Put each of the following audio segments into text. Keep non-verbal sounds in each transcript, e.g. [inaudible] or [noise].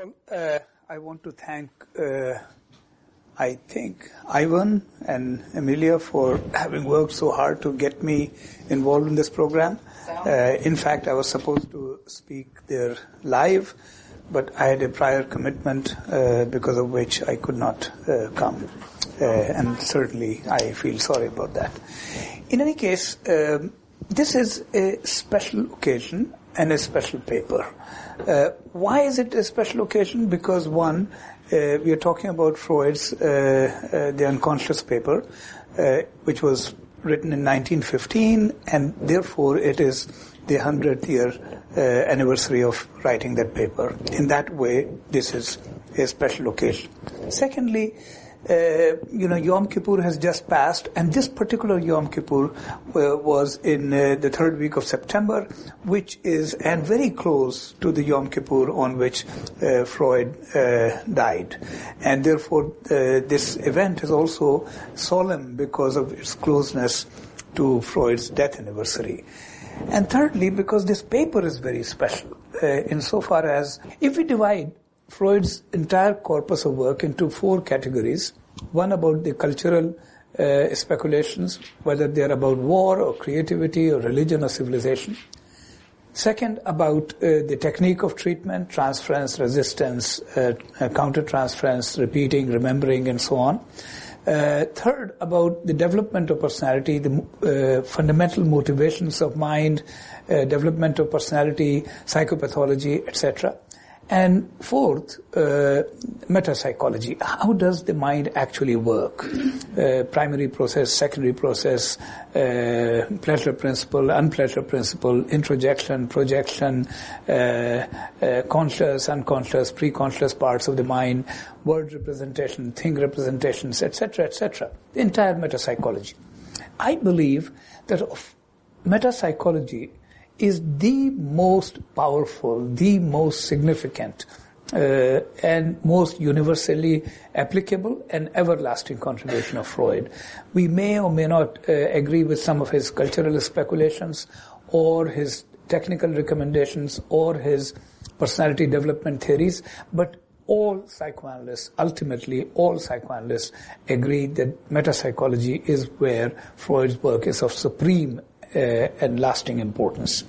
all, uh, I want to thank, uh, I think, Ivan and Emilia for [clears throat] having worked so hard to get me involved in this program. Uh, in fact, I was supposed to speak there live, but I had a prior commitment uh, because of which I could not uh, come. Uh, and certainly I feel sorry about that. In any case, um, this is a special occasion and a special paper. Uh, why is it a special occasion? Because one, uh, we are talking about Freud's uh, uh The Unconscious paper, uh, which was written in 1915, and therefore it is the 100th year uh, anniversary of writing that paper. In that way, this is a special occasion. Secondly, uh, you know, Yom Kippur has just passed, and this particular Yom Kippur uh, was in uh, the third week of September, which is and very close to the Yom Kippur on which uh, Freud uh, died, and therefore this event is also solemn because of its closeness to Freud's death anniversary. And thirdly, because this paper is very special, insofar as if we divide Freud's entire corpus of work into four categories. One about the cultural uh, speculations, whether they're about war or creativity or religion or civilization. Second, about uh, the technique of treatment, transference, resistance, uh, uh countertransference, repeating, remembering, and so on. Uh, third, about the development of personality, the uh, fundamental motivations of mind, development of personality, psychopathology, etc. And fourth, uh, metapsychology. How does the mind actually work? Uh, primary process, secondary process, uh, pleasure principle, unpleasure principle, introjection, projection, uh, uh, conscious, unconscious, pre-conscious parts of the mind, word representation, thing representations, etc., etc. The entire metapsychology. I believe that of metapsychology is the most powerful, the most significant, uh, and most universally applicable and everlasting contribution of Freud. We may or may not uh, agree with some of his cultural speculations or his technical recommendations or his personality development theories, but all psychoanalysts, ultimately all psychoanalysts agree that metapsychology is where Freud's work is of supreme and lasting importance.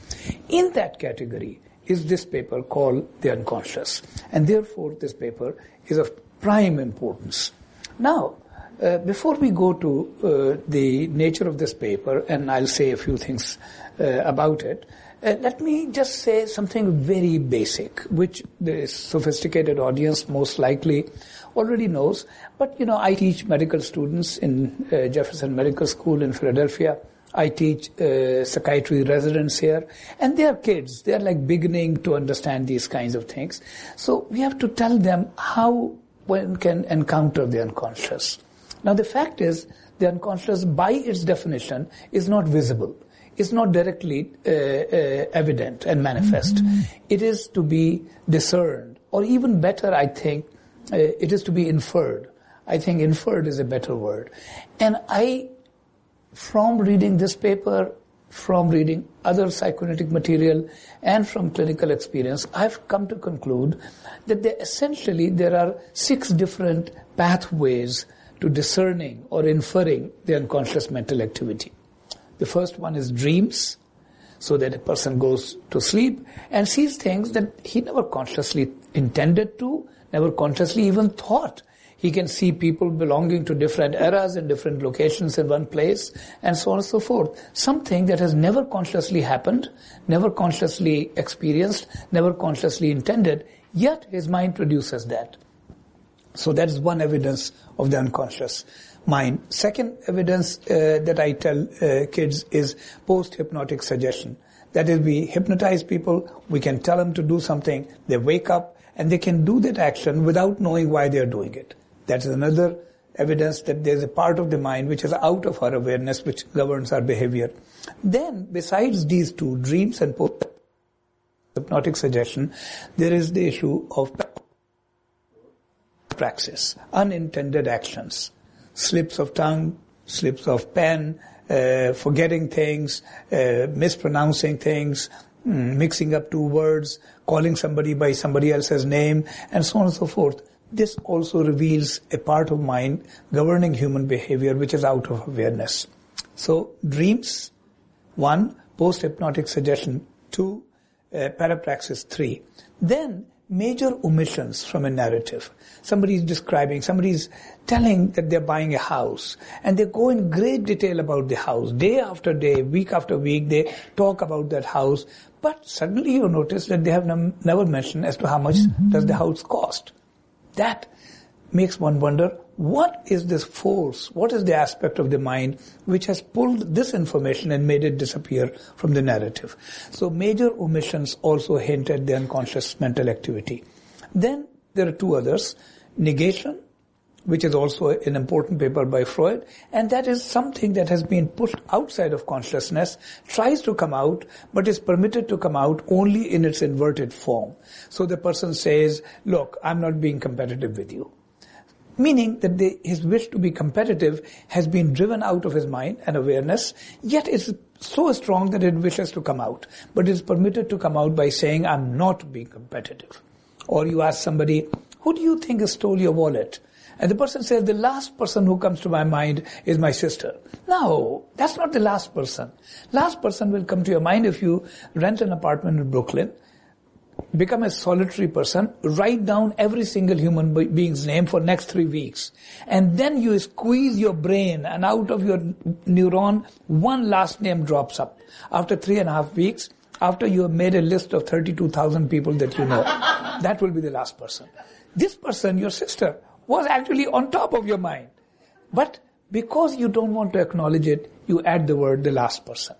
In that category is this paper called The Unconscious. And therefore, this paper is of prime importance. Now, uh, before we go to uh, the nature of this paper, and I'll say a few things uh, about it, uh, let me just say something very basic, which the sophisticated audience most likely already knows. But, you know, I teach medical students in uh, Jefferson Medical School in Philadelphia. I teach uh, psychiatry residents here, and they are kids. They are like beginning to understand these kinds of things. So we have to tell them how one can encounter the unconscious. Now the fact is, the unconscious, by its definition, is not visible. It's not directly uh, uh, evident and manifest. Mm-hmm. It is to be discerned, or even better, I think, uh, it is to be inferred. I think inferred is a better word. And I from reading this paper, from reading other psychoanalytic material, and from clinical experience, I've come to conclude that there, essentially there are six different pathways to discerning or inferring the unconscious mental activity. The first one is dreams, so that a person goes to sleep and sees things that he never consciously intended to, never consciously even thought he can see people belonging to different eras and different locations in one place and so on and so forth. Something that has never consciously happened, never consciously experienced, never consciously intended, yet his mind produces that. So that is one evidence of the unconscious mind. Second evidence uh, that I tell uh, kids is post-hypnotic suggestion. That is, we hypnotize people, we can tell them to do something, they wake up, and they can do that action without knowing why they are doing it. That is another evidence that there's a part of the mind which is out of our awareness which governs our behavior. Then, besides these two, dreams and hypnotic suggestion, there is the issue of praxis, unintended actions, slips of tongue, slips of pen, uh, forgetting things, uh, mispronouncing things, mm, mixing up two words, calling somebody by somebody else's name, and so on and so forth. This also reveals a part of mind governing human behavior which is out of awareness. So dreams, one, post-hypnotic suggestion, two, uh, parapraxis, three. Then major omissions from a narrative. Somebody is describing, somebody is telling that they're buying a house and they go in great detail about the house. Day after day, week after week, they talk about that house. But suddenly you notice that they have never mentioned as to how much mm-hmm. does the house cost. That makes one wonder what is this force, what is the aspect of the mind which has pulled this information and made it disappear from the narrative. So major omissions also hint at the unconscious mental activity. Then there are two others, negation, which is also an important paper by Freud, and that is something that has been pushed outside of consciousness, tries to come out, but is permitted to come out only in its inverted form. So the person says, look, I'm not being competitive with you meaning that his wish to be competitive has been driven out of his mind and awareness, yet it's so strong that it wishes to come out. But is permitted to come out by saying, I'm not being competitive. Or you ask somebody, who do you think stole your wallet? And the person says, the last person who comes to my mind is my sister. No, that's not the last person. Last person will come to your mind if you rent an apartment in Brooklyn become a solitary person, write down every single human being's name for next three weeks. And then you squeeze your brain and out of your neuron, one last name drops up. After three and a half weeks, after you have made a list of 32,000 people that you know, that will be the last person. This person, your sister, was actually on top of your mind. But because you don't want to acknowledge it, you add the word the last person.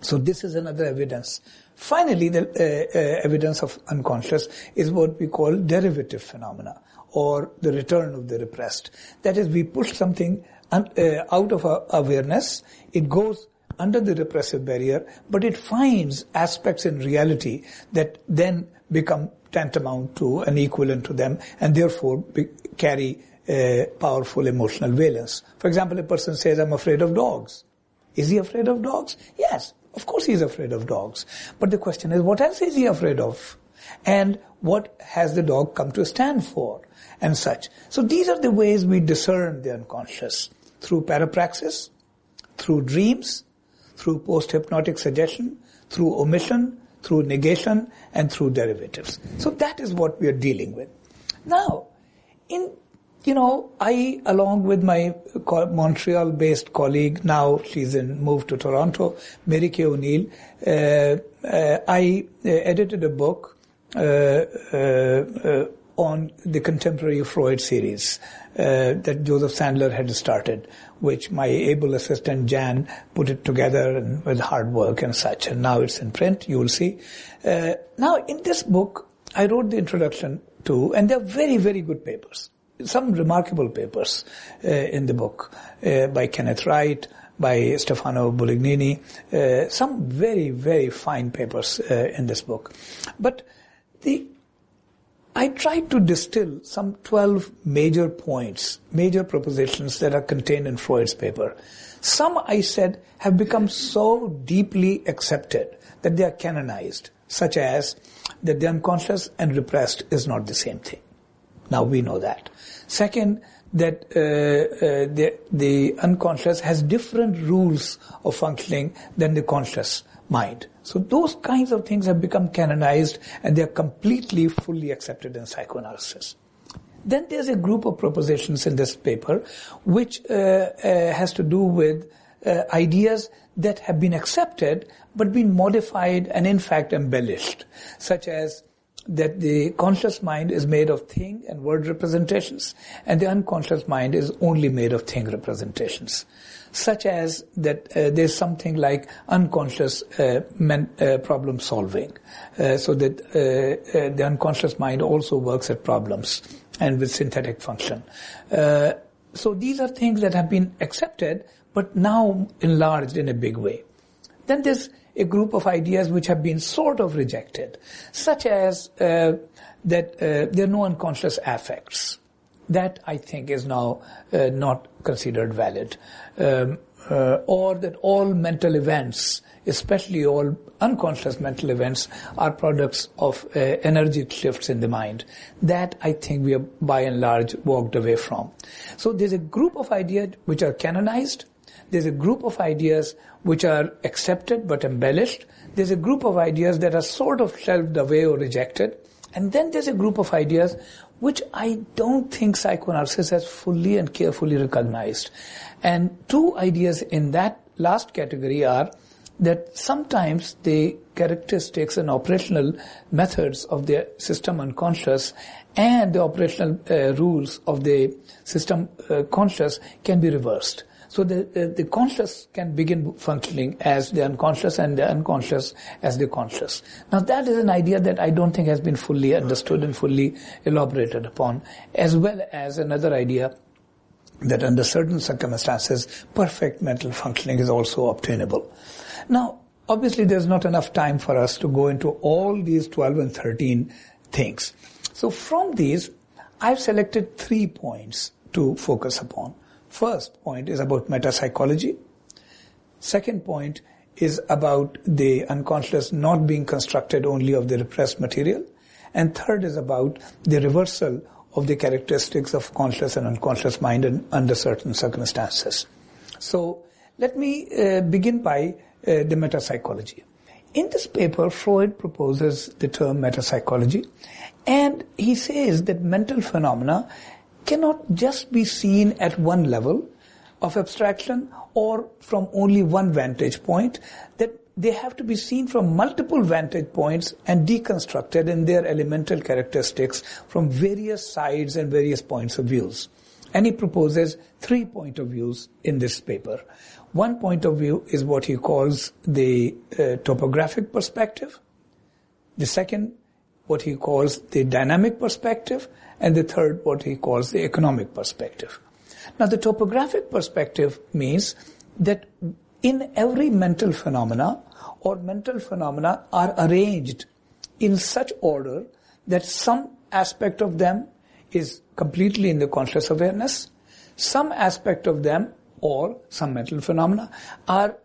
So this is another evidence Finally, the uh, uh, evidence of unconscious is what we call derivative phenomena or the return of the repressed. That is, we push something un- uh, out of our awareness, it goes under the repressive barrier, but it finds aspects in reality that then become tantamount to and equivalent to them and therefore be- carry a powerful emotional valence. For example, a person says, I'm afraid of dogs. Is he afraid of dogs? Yes. Of course he's afraid of dogs. But the question is, what else is he afraid of? And what has the dog come to stand for? And such. So these are the ways we discern the unconscious. Through parapraxis, through dreams, through post-hypnotic suggestion, through omission, through negation, and through derivatives. So that is what we are dealing with. Now, in you know, I, along with my Montreal-based colleague, now she's in, moved to Toronto, Mary Kay O'Neill, uh, uh, I uh, edited a book uh, uh, uh, on the contemporary Freud series that Joseph Sandler had started, which my able assistant Jan put it together and with hard work and such, and now it's in print. You will see. now, in this book, I wrote the introduction to, and they're very, very good papers some remarkable papers uh, in the book uh, by Kenneth Wright, by Stefano Bolognini, uh, some very, very fine papers uh, in this book. But the, I tried to distill some 12 major points, major propositions that are contained in Freud's paper. Some, I said, have become so deeply accepted that they are canonized, such as that the unconscious and repressed is not the same thing. Now we know that. Second, that uh, uh, the, the unconscious has different rules of functioning than the conscious mind. So those kinds of things have become canonized and they are completely fully accepted in psychoanalysis. Then there's a group of propositions in this paper which uh, uh, has to do with uh, ideas that have been accepted but been modified and in fact embellished, such as that the conscious mind is made of thing and word representations, and the unconscious mind is only made of thing representations. Such as that uh, there's something like unconscious uh, men, uh, problem solving, uh, so that uh, uh, the unconscious mind also works at problems and with synthetic function. so these are things that have been accepted, but now enlarged in a big way. Then there's a group of ideas which have been sort of rejected, such as that there are no unconscious affects. That I think is now uh, not considered valid. Um, uh, or that all mental events, especially all unconscious mental events, are products of uh, energy shifts in the mind. That I think we have by and large walked away from. So there's a group of ideas which are canonized. There's a group of ideas which are accepted but embellished. There's a group of ideas that are sort of shelved away or rejected. And then there's a group of ideas which I don't think psychoanalysis has fully and carefully recognized. And two ideas in that last category are that sometimes the characteristics and operational methods of the system unconscious and the operational uh, rules of the system uh, conscious can be reversed. So the, the conscious can begin functioning as the unconscious and the unconscious as the conscious. Now that is an idea that I don't think has been fully understood and fully elaborated upon, as well as another idea that under certain circumstances, perfect mental functioning is also obtainable. Now, obviously there's not enough time for us to go into all these 12 and 13 things. So from these, I've selected three points to focus upon. First point is about metapsychology. Second point is about the unconscious not being constructed only of the repressed material. And third is about the reversal of the characteristics of conscious and unconscious mind in, under certain circumstances. So let me uh, begin by uh, the metapsychology. In this paper, Freud proposes the term metapsychology, and he says that mental phenomena cannot just be seen at one level of abstraction or from only one vantage point, that they have to be seen from multiple vantage points and deconstructed in their elemental characteristics from various sides and various points of views. And he proposes three point of views in this paper. One point of view is what he calls the uh, topographic perspective. The second, what he calls the dynamic perspective. And the third, what he calls the economic perspective. Now the topographic perspective means that in every mental phenomena or mental phenomena are arranged in such order that some aspect of them is completely in the conscious awareness, some aspect of them or some mental phenomena are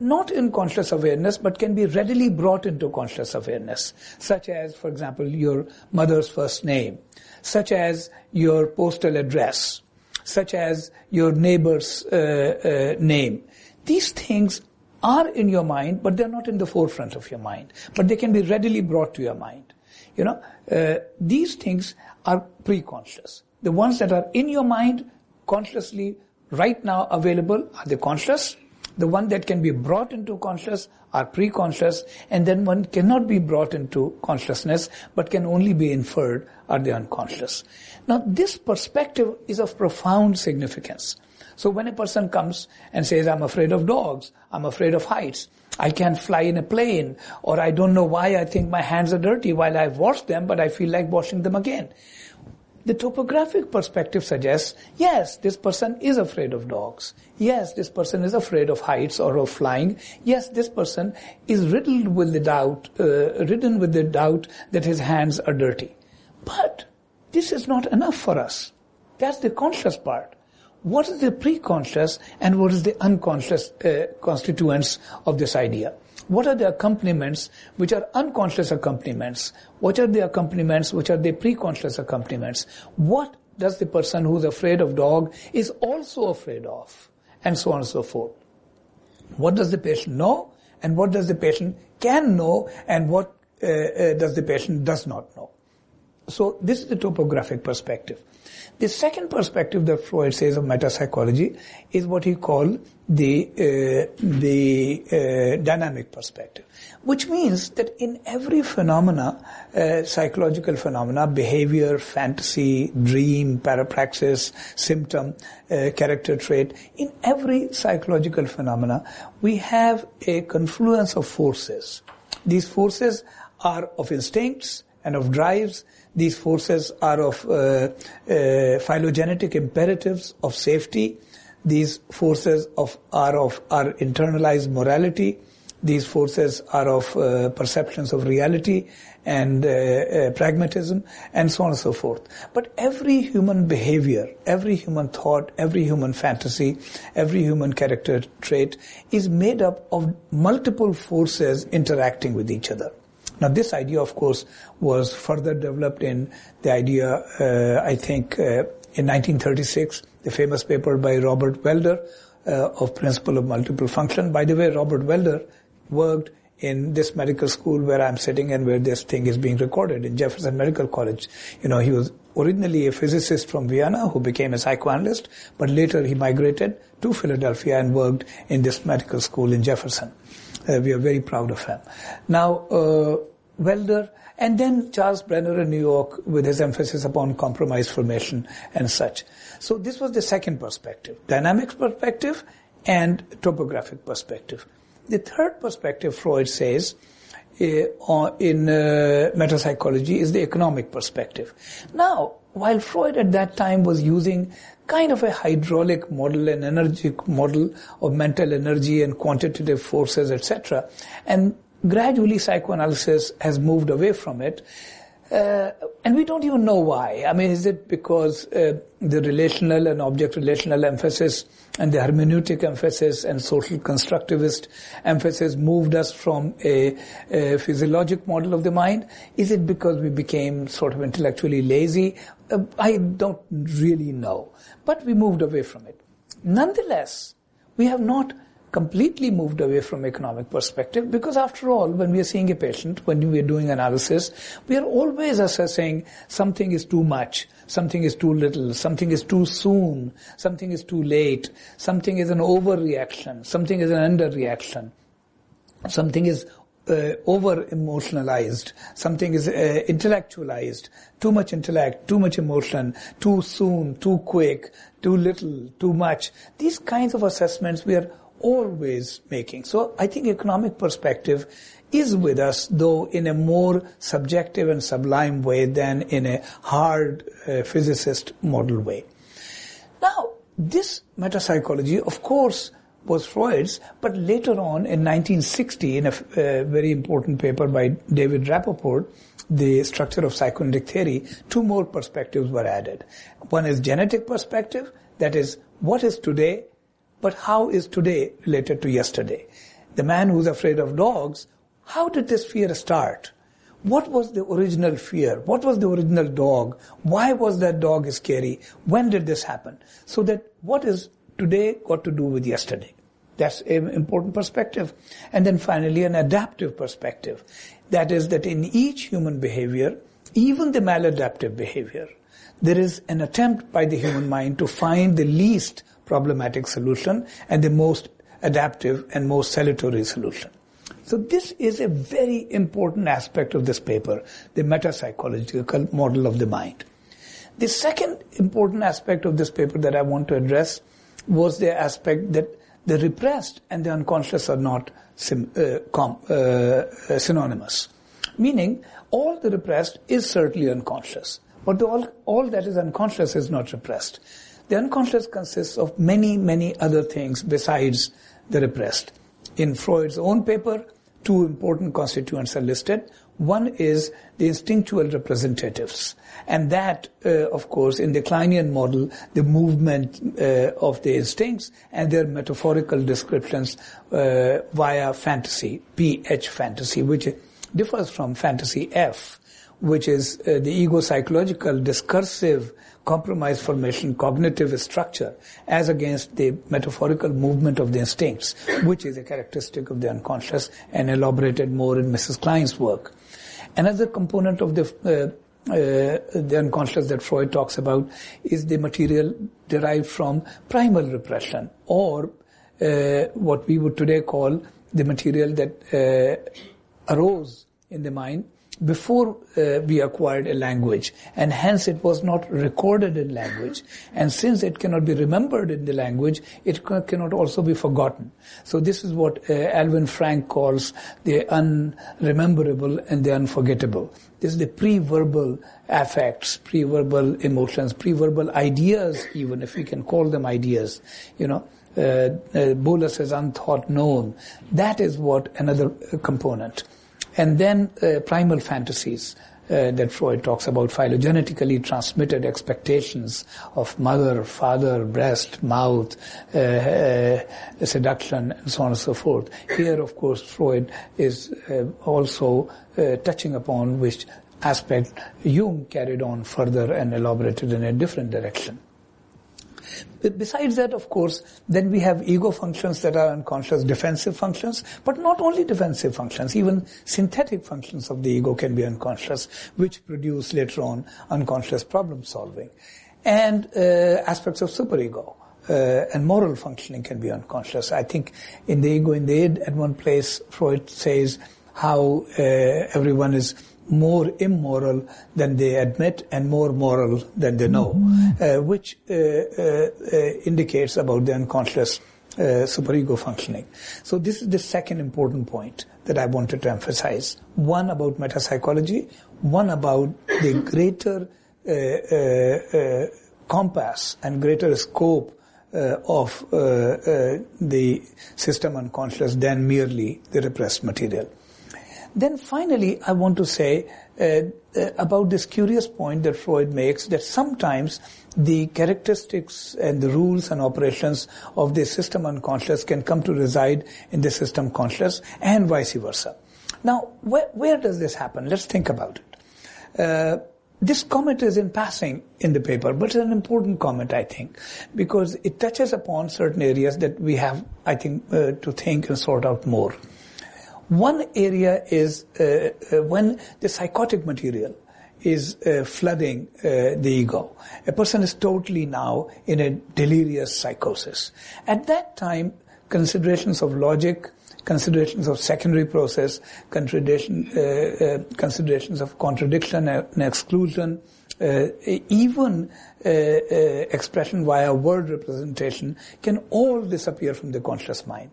not in conscious awareness but can be readily brought into conscious awareness, such as, for example, your mother's first name, such as your postal address, such as your neighbor's uh, uh, name. These things are in your mind, but they're not in the forefront of your mind. But they can be readily brought to your mind. You know, uh, these things are pre-conscious. The ones that are in your mind, consciously, right now available, are the conscious. The one that can be brought into conscious are pre-conscious, and then one cannot be brought into consciousness, but can only be inferred are the unconscious. Now, this perspective is of profound significance. So when a person comes and says, I'm afraid of dogs, I'm afraid of heights, I can't fly in a plane, or I don't know why I think my hands are dirty while I've washed them, but I feel like washing them again. The topographic perspective suggests, yes, this person is afraid of dogs. Yes, this person is afraid of heights or of flying. Yes, this person is riddled with the doubt, uh, ridden with the doubt that his hands are dirty. But this is not enough for us. That's the conscious part. What is the pre-conscious and what is the unconscious uh, constituents of this idea? What are the accompaniments which are unconscious accompaniments? What are the accompaniments which are the pre-conscious accompaniments? What does the person who's afraid of dog is also afraid of? And so on and so forth. What does the patient know? And what does the patient can know? And what uh, uh, does the patient does not know? So this is the topographic perspective. The second perspective that Freud says of metapsychology is what he called the uh, the uh, dynamic perspective, which means that in every phenomena, uh, psychological phenomena, behavior, fantasy, dream, parapraxis, symptom, uh, character trait, in every psychological phenomena, we have a confluence of forces. These forces are of instincts and of drives these forces are of uh, uh, phylogenetic imperatives of safety. These forces of, are of our internalized morality. These forces are of uh, perceptions of reality and uh, pragmatism and so on and so forth. But every human behavior, every human thought, every human fantasy, every human character trait is made up of multiple forces interacting with each other. Now, this idea, of course, was further developed in the idea, uh, I think, uh, in 1936, the famous paper by Robert Waelder uh, of Principle of Multiple Function. By the way, Robert Waelder worked in this medical school where I'm sitting and where this thing is being recorded in Jefferson Medical College. You know, he was originally a physicist from Vienna who became a psychoanalyst, but later he migrated to Philadelphia and worked in this medical school in Jefferson. Uh, we are very proud of him. Now, uh, Waelder, and then Charles Brenner in New York with his emphasis upon compromise formation and such. So this was the second perspective, dynamics perspective and topographic perspective. The third perspective, Freud says, uh, in uh, metapsychology is the economic perspective. Now, while Freud at that time was using kind of a hydraulic model, an energetic model of mental energy and quantitative forces, etc., and gradually psychoanalysis has moved away from it, uh, and we don't even know why. I mean, is it because uh, the relational and object relational emphasis and the hermeneutic emphasis and social constructivist emphasis moved us from a, a physiologic model of the mind? Is it because we became sort of intellectually lazy? Uh, I don't really know. But we moved away from it. Nonetheless, we have not completely moved away from economic perspective because after all, when we are seeing a patient, when we are doing analysis, we are always assessing something is too much, something is too little, something is too soon, something is too late, something is an overreaction, something is an underreaction, something is uh, over emotionalized, something is uh, intellectualized, too much intellect, too much emotion, too soon, too quick, too little, too much. These kinds of assessments we are always making. So I think economic perspective is with us, though in a more subjective and sublime way than in a hard uh, physicist model way. Now, this metapsychology, of course, was Freud's, but later on in 1960, in a uh, very important paper by David Rapaport, the structure of psychoanalytic theory, two more perspectives were added. One is genetic perspective, that is, what is today but how is today related to yesterday? The man who's afraid of dogs, how did this fear start? What was the original fear? What was the original dog? Why was that dog scary? When did this happen? So that what is today got to do with yesterday? That's an important perspective. And then finally, an adaptive perspective. That is that in each human behavior, even the maladaptive behavior, there is an attempt by the human mind to find the least problematic solution and the most adaptive and most salutary solution. So this is a very important aspect of this paper, the metapsychological model of the mind. The second important aspect of this paper that I want to address was the aspect that the repressed and the unconscious are not sim, uh, com, uh, uh, synonymous. Meaning, all the repressed is certainly unconscious, but all, all that is unconscious is not repressed. The unconscious consists of many, many other things besides the repressed. In Freud's own paper, two important constituents are listed. One is the instinctual representatives. And that, uh, of course, in the Kleinian model, the movement uh, of the instincts and their metaphorical descriptions uh, via fantasy, PH fantasy, which differs from fantasy F, which is uh, the ego-psychological discursive compromise formation cognitive structure as against the metaphorical movement of the instincts, which is a characteristic of the unconscious and elaborated more in Mrs. Klein's work. Another component of the uh, uh, the unconscious that Freud talks about is the material derived from primal repression or uh, what we would today call the material that uh, arose in the mind before uh, we acquired a language and hence it was not recorded in language and since it cannot be remembered in the language it cannot also be forgotten so this is what uh, alvin frank calls the unrememberable and the unforgettable this is the pre-verbal affects pre-verbal emotions pre-verbal ideas even if we can call them ideas you know uh, Bollas as unthought known. That is what another component. And then uh, primal fantasies. Uh, that Freud talks about phylogenetically transmitted expectations of mother, father, breast, mouth, uh, uh, seduction, and so on and so forth. Here, of course, Freud is uh, also uh, touching upon which aspect Jung carried on further and elaborated in a different direction. Besides that, of course, then we have ego functions that are unconscious, defensive functions, but not only defensive functions, even synthetic functions of the ego can be unconscious, which produce later on unconscious problem solving. And uh, aspects of superego. Uh, and moral functioning can be unconscious. I think in the ego in the id, at one place, Freud says how uh, everyone is more immoral than they admit and more moral than they know, uh, which uh, uh, uh indicates about the unconscious uh, superego functioning. So this is the second important point that I wanted to emphasize. One about metapsychology, one about the greater uh, compass and greater scope of the system unconscious than merely the repressed material. Then finally, I want to say uh, uh, about this curious point that Freud makes that sometimes the characteristics and the rules and operations of the system unconscious can come to reside in the system conscious and vice versa. Now, where, where does this happen? Let's think about it. Uh, this comment is in passing in the paper, but it's an important comment, I think, because it touches upon certain areas that we have, I think, uh, to think and sort out more. One area is uh, uh, when the psychotic material is uh, flooding uh, the ego. A person is totally now in a delirious psychosis. At that time, considerations of logic, considerations of secondary process, uh, uh, considerations of contradiction and exclusion, even expression via word representation can all disappear from the conscious mind.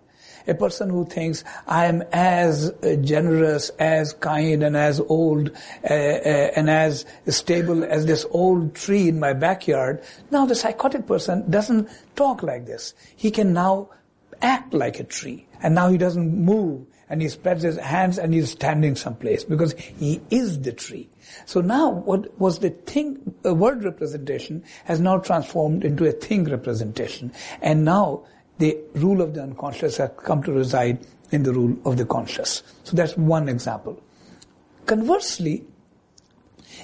A person who thinks, I am as uh, generous, as kind, and as old, uh, uh, and as stable as this old tree in my backyard. Now the psychotic person doesn't talk like this. He can now act like a tree. And now he doesn't move and he spreads his hands and he's standing someplace because he is the tree. So now what was the thing, a word representation has now transformed into a thing representation. And now the rule of the unconscious has come to reside in the rule of the conscious. So that's one example. Conversely,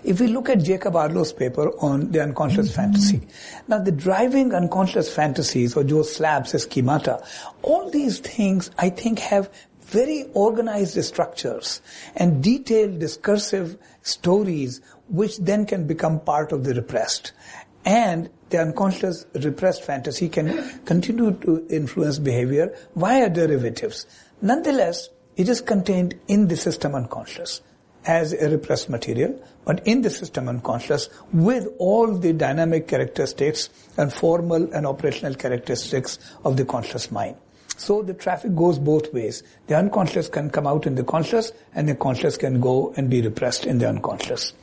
if we look at Jacob Arlow's paper on the unconscious fantasy, now the driving unconscious fantasies or Joe Slap's schemata, all these things I think have very organized structures and detailed discursive stories which then can become part of the repressed. And the unconscious repressed fantasy can continue to influence behavior via derivatives. Nonetheless, it is contained in the system unconscious as a repressed material, but in the system unconscious with all the dynamic characteristics and formal and operational characteristics of the conscious mind. So the traffic goes both ways. The unconscious can come out in the conscious and the conscious can go and be repressed in the unconscious.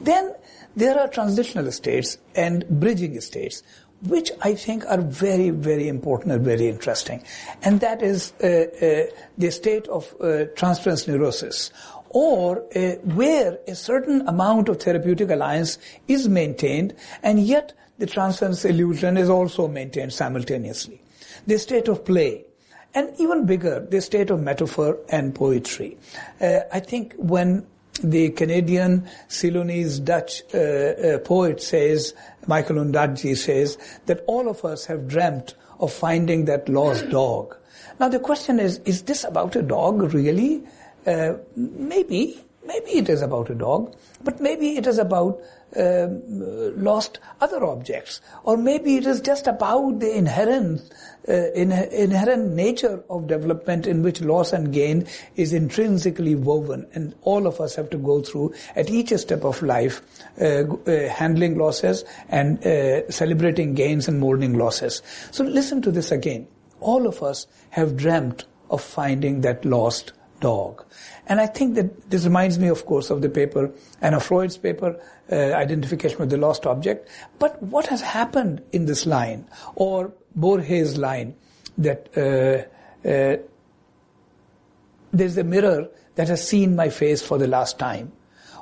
Then there are transitional states and bridging states, which I think are very, very important and very interesting. And that is uh, uh, the state of uh, transference neurosis, or uh, where a certain amount of therapeutic alliance is maintained, and yet the transference illusion is also maintained simultaneously. The state of play, and even bigger, the state of metaphor and poetry. Uh, I think when the Canadian Ceylonese Dutch uh, uh, poet says, Michael Ondaatje says, that all of us have dreamt of finding that lost dog. Now the question is, is this about a dog really? Uh, maybe, maybe it is about a dog, but maybe it is about um, lost other objects, or maybe it is just about the inherent uh, in, inherent nature of development in which loss and gain is intrinsically woven, and all of us have to go through at each step of life, uh, uh, handling losses and uh, celebrating gains and mourning losses. So listen to this again. All of us have dreamt of finding that lost dog. And I think that this reminds me, of course, of the paper, Anna Freud's paper, uh, Identification with the Lost Object. But what has happened in this line, or Borges' line, that uh, uh, there's a mirror that has seen my face for the last time.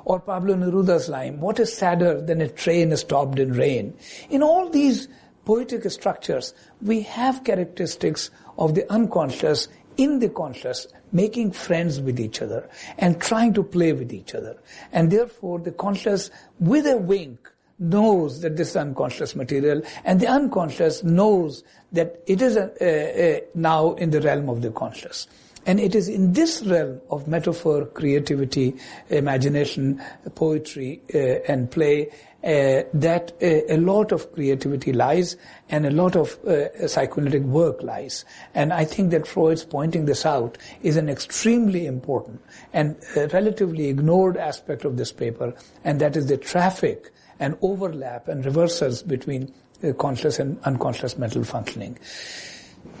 Or Pablo Neruda's line, what is sadder than a train stopped in rain? In all these poetic structures, we have characteristics of the unconscious in the conscious, making friends with each other and trying to play with each other. And therefore the conscious, with a wink, knows that this is unconscious material and the unconscious knows that it is a, a, a now in the realm of the conscious. And it is in this realm of metaphor, creativity, imagination, poetry, uh, and play uh, that uh, a lot of creativity lies and a lot of uh, psychoanalytic work lies. And I think that Freud's pointing this out is an extremely important and uh, relatively ignored aspect of this paper, and that is the traffic and overlap and reversals between uh, conscious and unconscious mental functioning.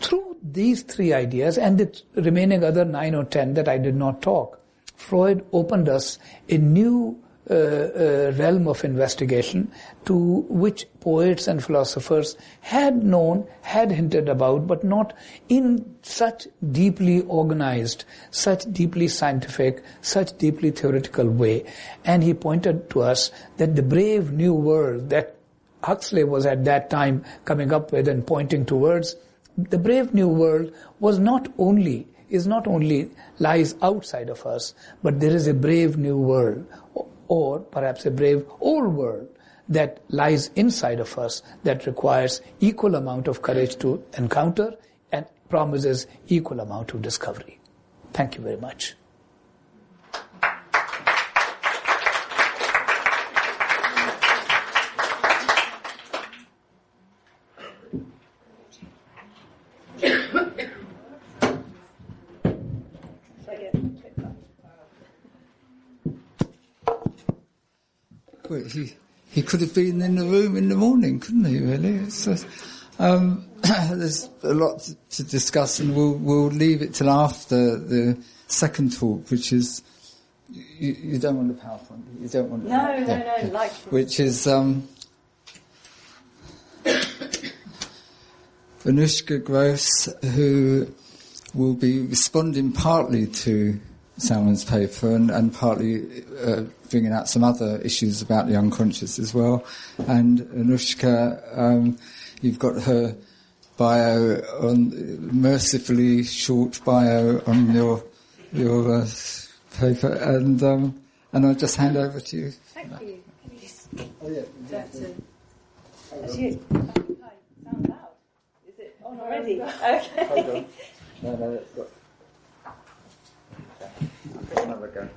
Through these three ideas and the remaining other nine or ten that I did not talk, Freud opened us a new uh, uh, realm of investigation to which poets and philosophers had known, had hinted about, but not in such deeply organized, such deeply scientific, such deeply theoretical way. And he pointed to us that the brave new world that Huxley was at that time coming up with and pointing towards the brave new world was not only is not only lies outside of us, but there is a brave new world, or perhaps a brave old world that lies inside of us that requires equal amount of courage to encounter and promises equal amount of discovery. Thank you very much. He, he could have been in the room in the morning, couldn't he, really? So, um, [coughs] there's a lot to, to discuss and we'll, we'll leave it till after the second talk, which is, you, you don't want the PowerPoint, you? Don't want No, no, no, no, like... Which is, um, [coughs] Anushka Gross, who will be responding partly to Salman's paper and, and partly uh, bringing out some other issues about the unconscious as well. And Anushka, um, you've got her bio on mercifully short bio on your your uh, paper, and um, and I'll just hand over to you. Thank you. Oh, yeah. That's you. Sound loud. Is it on already? Okay. Hold on.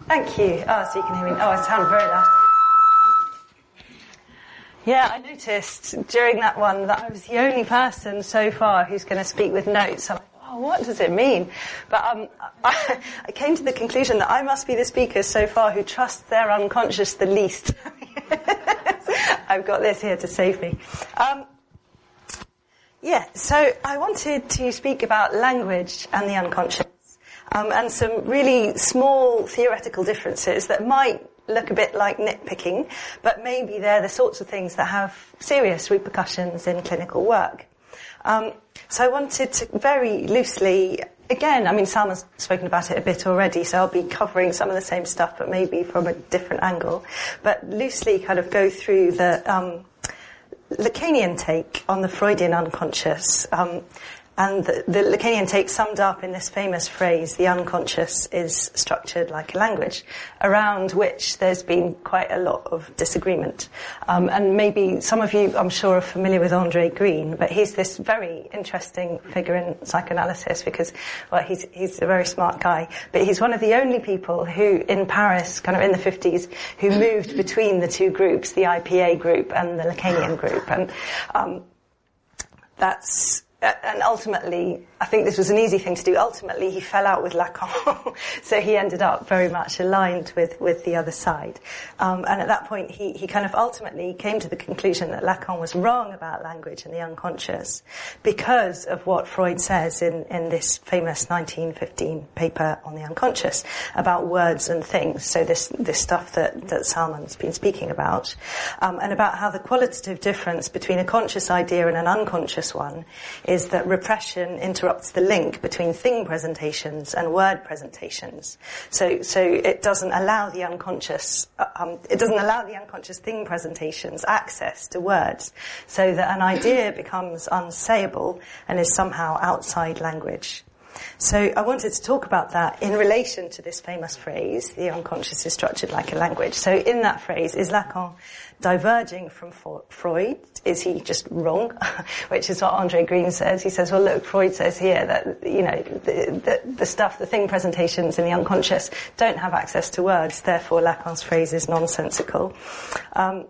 Thank you. Oh, so you can hear me. Oh, I sound very loud. Yeah, I noticed during that one that I was the only person so far who's going to speak with notes. I'm like, oh, what does it mean? But um, [laughs] I, I, came to the conclusion that I must be the speaker so far who trusts their unconscious the least. [laughs] I've got this here to save me. Um, yeah, so I wanted to speak about language and the unconscious um, and some really small theoretical differences that might look a bit like nitpicking, but maybe they're the sorts of things that have serious repercussions in clinical work. Um, so I wanted to very loosely, again, I mean, Sam has spoken about it a bit already, so I'll be covering some of the same stuff, but maybe from a different angle. But loosely kind of go through the um, Lacanian take on the Freudian unconscious. Um, and the, the Lacanian take summed up in this famous phrase, the unconscious is structured like a language, around which there's been quite a lot of disagreement. Um, and maybe some of you, I'm sure, are familiar with Andre Green, but he's this very interesting figure in psychoanalysis because, well, he's, he's a very smart guy, but he's one of the only people who, in Paris, kind of in the 50s, who moved between the two groups, the IPA group and the Lacanian group. And um, that's Uh, and ultimately, I think this was an easy thing to do. Ultimately, he fell out with Lacan, [laughs] so he ended up very much aligned with, with the other side. Um, and at that point, he, he kind of ultimately came to the conclusion that Lacan was wrong about language and the unconscious because of what Freud says in, in this famous 1915 paper on the unconscious about words and things. So this, this stuff that, that Salman's been speaking about, um, and about how the qualitative difference between a conscious idea and an unconscious one is that repression interrupts the link between thing presentations and word presentations. So, so it doesn't allow the unconscious, uh, um, it doesn't allow the unconscious thing presentations access to words, so that an idea becomes unsayable and is somehow outside language. So I wanted to talk about that in relation to this famous phrase, the unconscious is structured like a language. So in that phrase, is Lacan diverging from Freud? Is he just wrong? [laughs] Which is what Andre Green says. He says, well look, Freud says here that, you know, the, the, the stuff, the thing presentations in the unconscious don't have access to words, therefore Lacan's phrase is nonsensical. Um,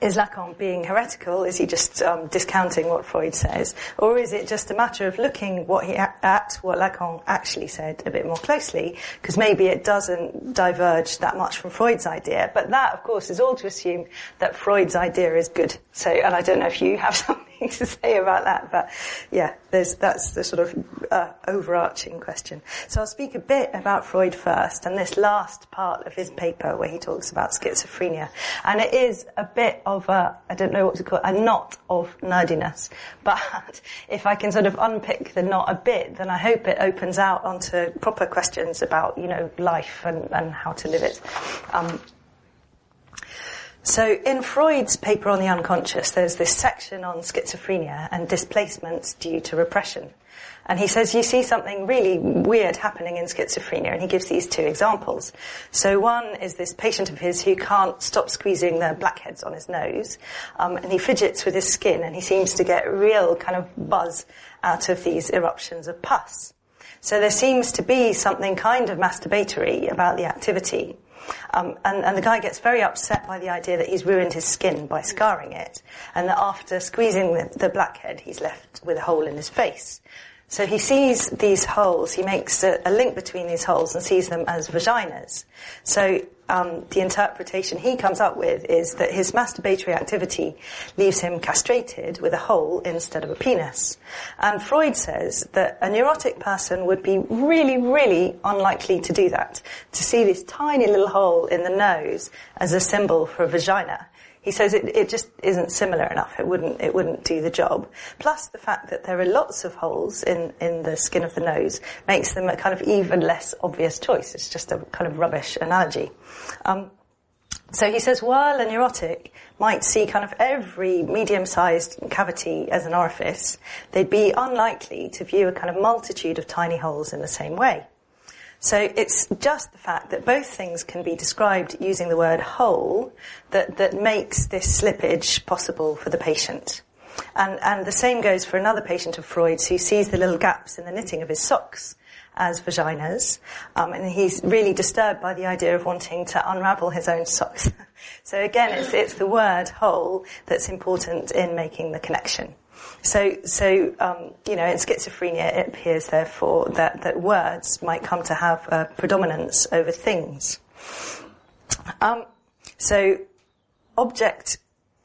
is Lacan being heretical? Is he just um, discounting what Freud says? Or is it just a matter of looking what he, at what Lacan actually said a bit more closely? Because maybe it doesn't diverge that much from Freud's idea. But that, of course, is all to assume that Freud's idea is good. So, and I don't know if you have [laughs] something [laughs] to say about that, but yeah, that's the sort of uh, overarching question. So I'll speak a bit about Freud first, and this last part of his paper where he talks about schizophrenia. And it is a bit of a, I don't know what to call it, a knot of nerdiness. But [laughs] if I can sort of unpick the knot a bit, then I hope it opens out onto proper questions about, you know, life and, and how to live it. Um, so in Freud's paper on the unconscious, there's this section on schizophrenia and displacements due to repression. And he says you see something really weird happening in schizophrenia, and he gives these two examples. So one is this patient of his who can't stop squeezing the blackheads on his nose, um, and he fidgets with his skin, and he seems to get real kind of buzz out of these eruptions of pus. So there seems to be something kind of masturbatory about the activity. Um, and, and, the guy gets very upset by the idea that he's ruined his skin by scarring it, and that after squeezing the, the blackhead, he's left with a hole in his face. So he sees these holes, he makes a, a link between these holes and sees them as vaginas. So um, the interpretation he comes up with is that his masturbatory activity leaves him castrated with a hole instead of a penis. And Freud says that a neurotic person would be really, really unlikely to do that, to see this tiny little hole in the nose as a symbol for a vagina. He says it, it just isn't similar enough. It wouldn't, it wouldn't do the job. Plus the fact that there are lots of holes in, in the skin of the nose makes them a kind of even less obvious choice. It's just a kind of rubbish analogy. Um, so he says while a neurotic might see kind of every medium-sized cavity as an orifice, they'd be unlikely to view a kind of multitude of tiny holes in the same way. So it's just the fact that both things can be described using the word hole that, that makes this slippage possible for the patient. And, and the same goes for another patient of Freud's who sees the little gaps in the knitting of his socks as vaginas. Um, and he's really disturbed by the idea of wanting to unravel his own socks. [laughs] so again, it's, it's the word hole that's important in making the connection. So, so um, you know, in schizophrenia, it appears, therefore, that, that words might come to have a predominance over things. Um, so, object,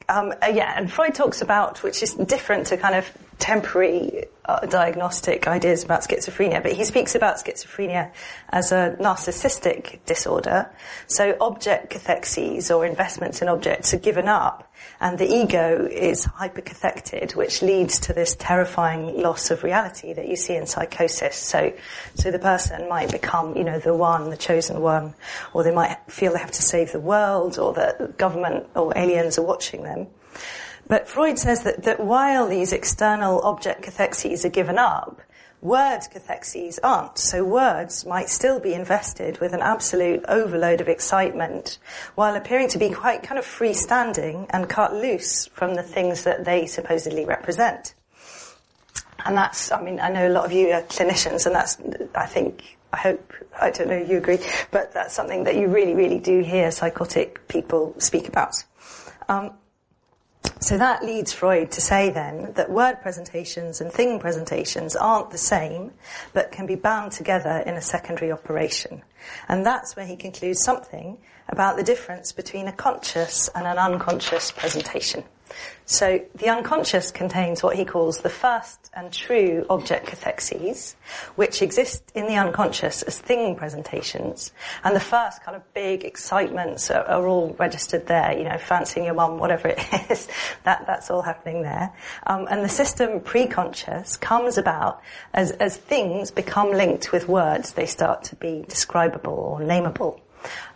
um, uh, yeah, and Freud talks about, which is different to kind of temporary uh, diagnostic ideas about schizophrenia, but he speaks about schizophrenia as a narcissistic disorder. So object cathexes or investments in objects are given up and the ego is hypercathected, which leads to this terrifying loss of reality that you see in psychosis. So, so the person might become, you know, the one, the chosen one, or they might feel they have to save the world or that government or aliens are watching them. But Freud says that, that while these external object cathexes are given up, words cathexes aren't. So words might still be invested with an absolute overload of excitement while appearing to be quite kind of freestanding and cut loose from the things that they supposedly represent. And that's, I mean, I know a lot of you are clinicians and that's, I think, I hope, I don't know, you agree, but that's something that you really, really do hear psychotic people speak about. Um, so that leads Freud to say then that word presentations and thing presentations aren't the same, but can be bound together in a secondary operation. And that's where he concludes something about the difference between a conscious and an unconscious presentation. So the unconscious contains what he calls the first and true object cathexes, which exist in the unconscious as thing presentations. And the first kind of big excitements are, are all registered there, you know, fancying your mum, whatever it [laughs] is. that, that's all happening there. Um, and the system preconscious comes about as, as things become linked with words, they start to be describable or nameable.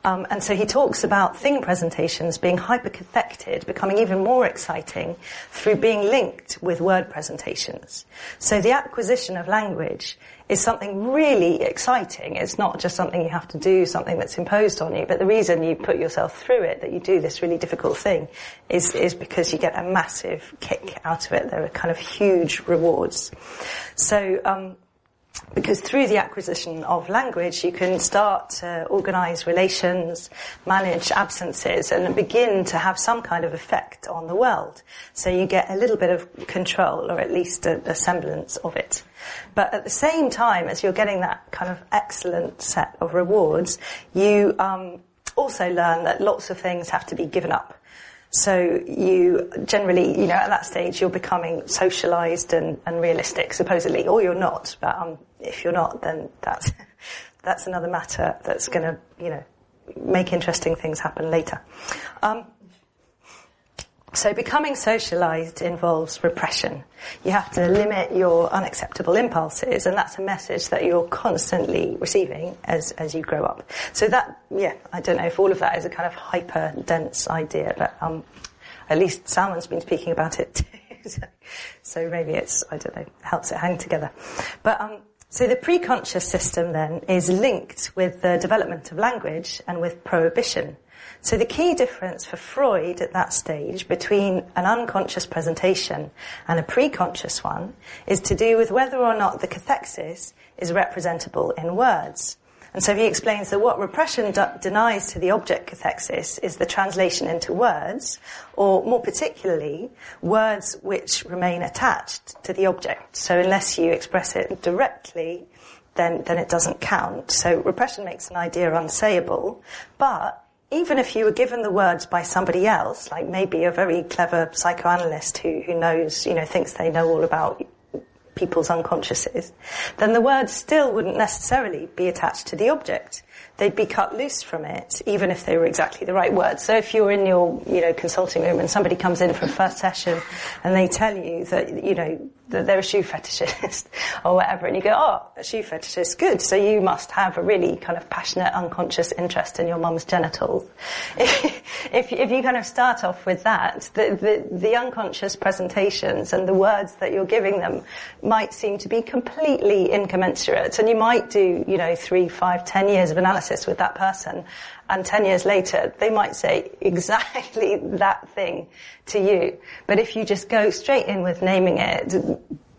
Um, and so he talks about thing presentations being hypercathected, becoming even more exciting through being linked with word presentations. So the acquisition of language is something really exciting. It's not just something you have to do, something that's imposed on you, but the reason you put yourself through it, that you do this really difficult thing, is, is because you get a massive kick out of it. There are kind of huge rewards. So, um, because through the acquisition of language, you can start to organize relations, manage absences, and begin to have some kind of effect on the world. So you get a little bit of control, or at least a, a semblance of it. But at the same time, as you're getting that kind of excellent set of rewards, you um, also learn that lots of things have to be given up. So you generally, you know, at that stage, you're becoming socialised and, and, realistic, supposedly, or you're not. But um, if you're not, then that's [laughs] that's another matter that's going to, you know, make interesting things happen later. Um, so becoming socialized involves repression. You have to limit your unacceptable impulses, and that's a message that you're constantly receiving as, as you grow up. So that, yeah, I don't know if all of that is a kind of hyper dense idea, but um, at least Salman's been speaking about it [laughs] too. so, so, maybe it's, I don't know, helps it hang together. But um, so the preconscious system then is linked with the development of language and with prohibition. So the key difference for Freud at that stage between an unconscious presentation and a preconscious one is to do with whether or not the cathexis is representable in words. And so he explains that what repression d- denies to the object cathexis is the translation into words, or more particularly, words which remain attached to the object. So unless you express it directly, then, then it doesn't count. So repression makes an idea unsayable, but even if you were given the words by somebody else, like maybe a very clever psychoanalyst who, who knows, you know, thinks they know all about people's unconsciouses, then the words still wouldn't necessarily be attached to the object they'd be cut loose from it, even if they were exactly the right words. So if you're in your, you know, consulting room and somebody comes in for a first session and they tell you that, you know, that they're a shoe fetishist [laughs] or whatever, and you go, oh, a shoe fetishist, good. So you must have a really kind of passionate, unconscious interest in your mum's genitals. [laughs] if, if you kind of start off with that, the, the, the unconscious presentations and the words that you're giving them might seem to be completely incommensurate, and you might do, you know, three, five, ten years of analysis analysis with that person, and 10 years later, they might say exactly [laughs] that thing to you. But if you just go straight in with naming it,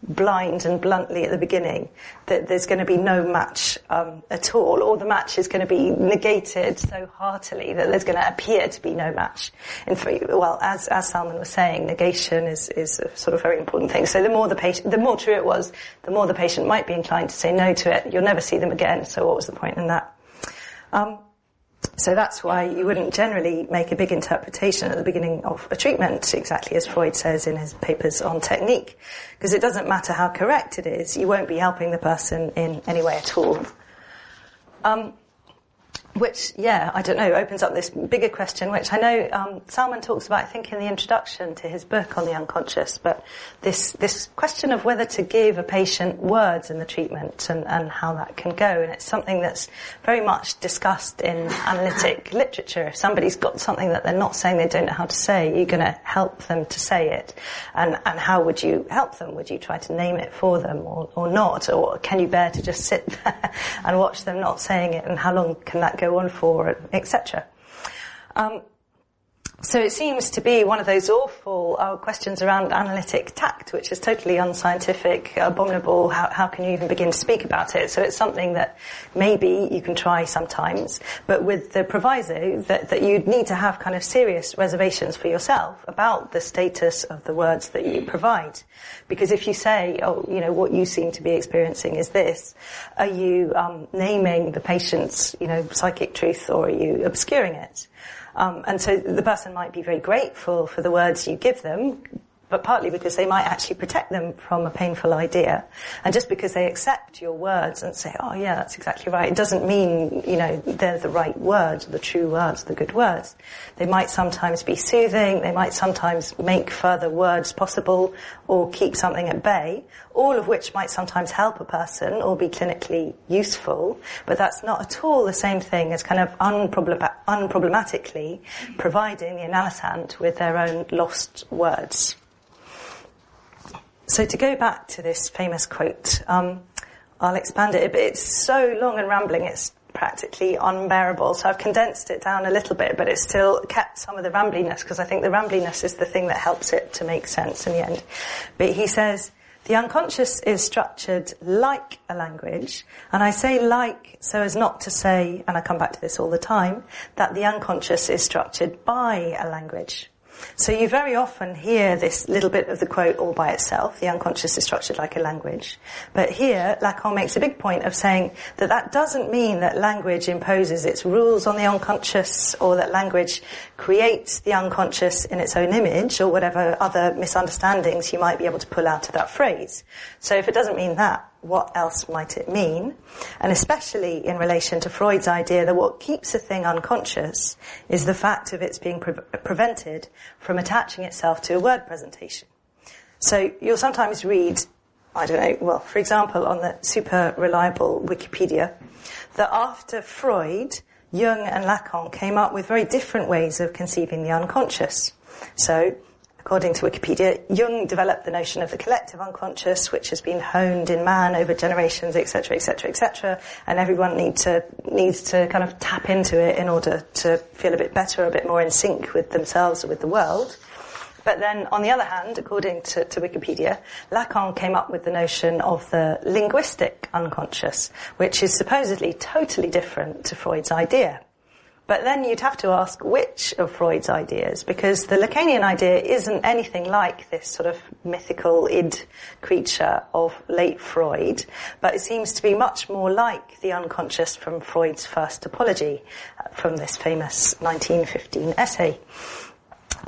blind and bluntly at the beginning, that there's going to be no match um, at all, or the match is going to be negated so heartily that there's going to appear to be no match. In fact, well, as, as Salman was saying, negation is, is a sort of very important thing. So the more the patient, the more true it was, the more the patient might be inclined to say no to it. You'll never see them again. So what was the point in that? Um, so that's why you wouldn't generally make a big interpretation at the beginning of a treatment, exactly as Freud says in his papers on technique, because it doesn't matter how correct it is, you won't be helping the person in any way at all. Um, which, yeah, I don't know, opens up this bigger question, which I know um, Salman talks about, I think, in the introduction to his book on the unconscious, but this, this question of whether to give a patient words in the treatment and, and how that can go. And it's something that's very much discussed in analytic literature. If somebody's got something that they're not saying they don't know how to say, you're going to help them to say it. And, and how would you help them? Would you try to name it for them or, or not? Or can you bear to just sit [laughs] there and watch them not saying it? And how long can that go on for, etc. Um, so it seems to be one of those awful uh, questions around analytic tact, which is totally unscientific, abominable. How, how, can you even begin to speak about it? So it's something that maybe you can try sometimes, but with the proviso that, that you'd need to have kind of serious reservations for yourself about the status of the words that you provide. Because if you say, oh, you know, what you seem to be experiencing is this, are you um, naming the patient's, you know, psychic truth or are you obscuring it? Um, and so the person might be very grateful for the words you give them, but partly because they might actually protect them from a painful idea. And just because they accept your words and say, oh yeah, that's exactly right, it doesn't mean, you know, they're the right words, the true words, the good words. They might sometimes be soothing, they might sometimes make further words possible or keep something at bay, all of which might sometimes help a person or be clinically useful, but that's not at all the same thing as kind of unproblem- unproblematically providing the analysand with their own lost words. So to go back to this famous quote, um, I'll expand it, but it's so long and rambling, it's practically unbearable. So I've condensed it down a little bit, but it's still kept some of the rambliness because I think the rambliness is the thing that helps it to make sense in the end. But he says, the unconscious is structured like a language, and I say like so as not to say, and I come back to this all the time, that the unconscious is structured by a language. So you very often hear this little bit of the quote all by itself, the unconscious is structured like a language. But here, Lacan makes a big point of saying that that doesn't mean that language imposes its rules on the unconscious or that language creates the unconscious in its own image or whatever other misunderstandings you might be able to pull out of that phrase. So if it doesn't mean that, what else might it mean? And especially in relation to Freud's idea that what keeps a thing unconscious is the fact of its being pre- prevented from attaching itself to a word presentation. So you'll sometimes read, I don't know, well, for example, on the super reliable Wikipedia, that after Freud, Jung and Lacan came up with very different ways of conceiving the unconscious. So According to Wikipedia, Jung developed the notion of the collective unconscious, which has been honed in man over generations, etc., etc., etc., and everyone needs to needs to kind of tap into it in order to feel a bit better, a bit more in sync with themselves or with the world. But then, on the other hand, according to, to, Wikipedia, Lacan came up with the notion of the linguistic unconscious, which is supposedly totally different to Freud's idea. But then you'd have to ask which of Freud's ideas, because the Lacanian idea isn't anything like this sort of mythical id creature of late Freud, but it seems to be much more like the unconscious from Freud's first topology, uh, from this famous 1915 essay.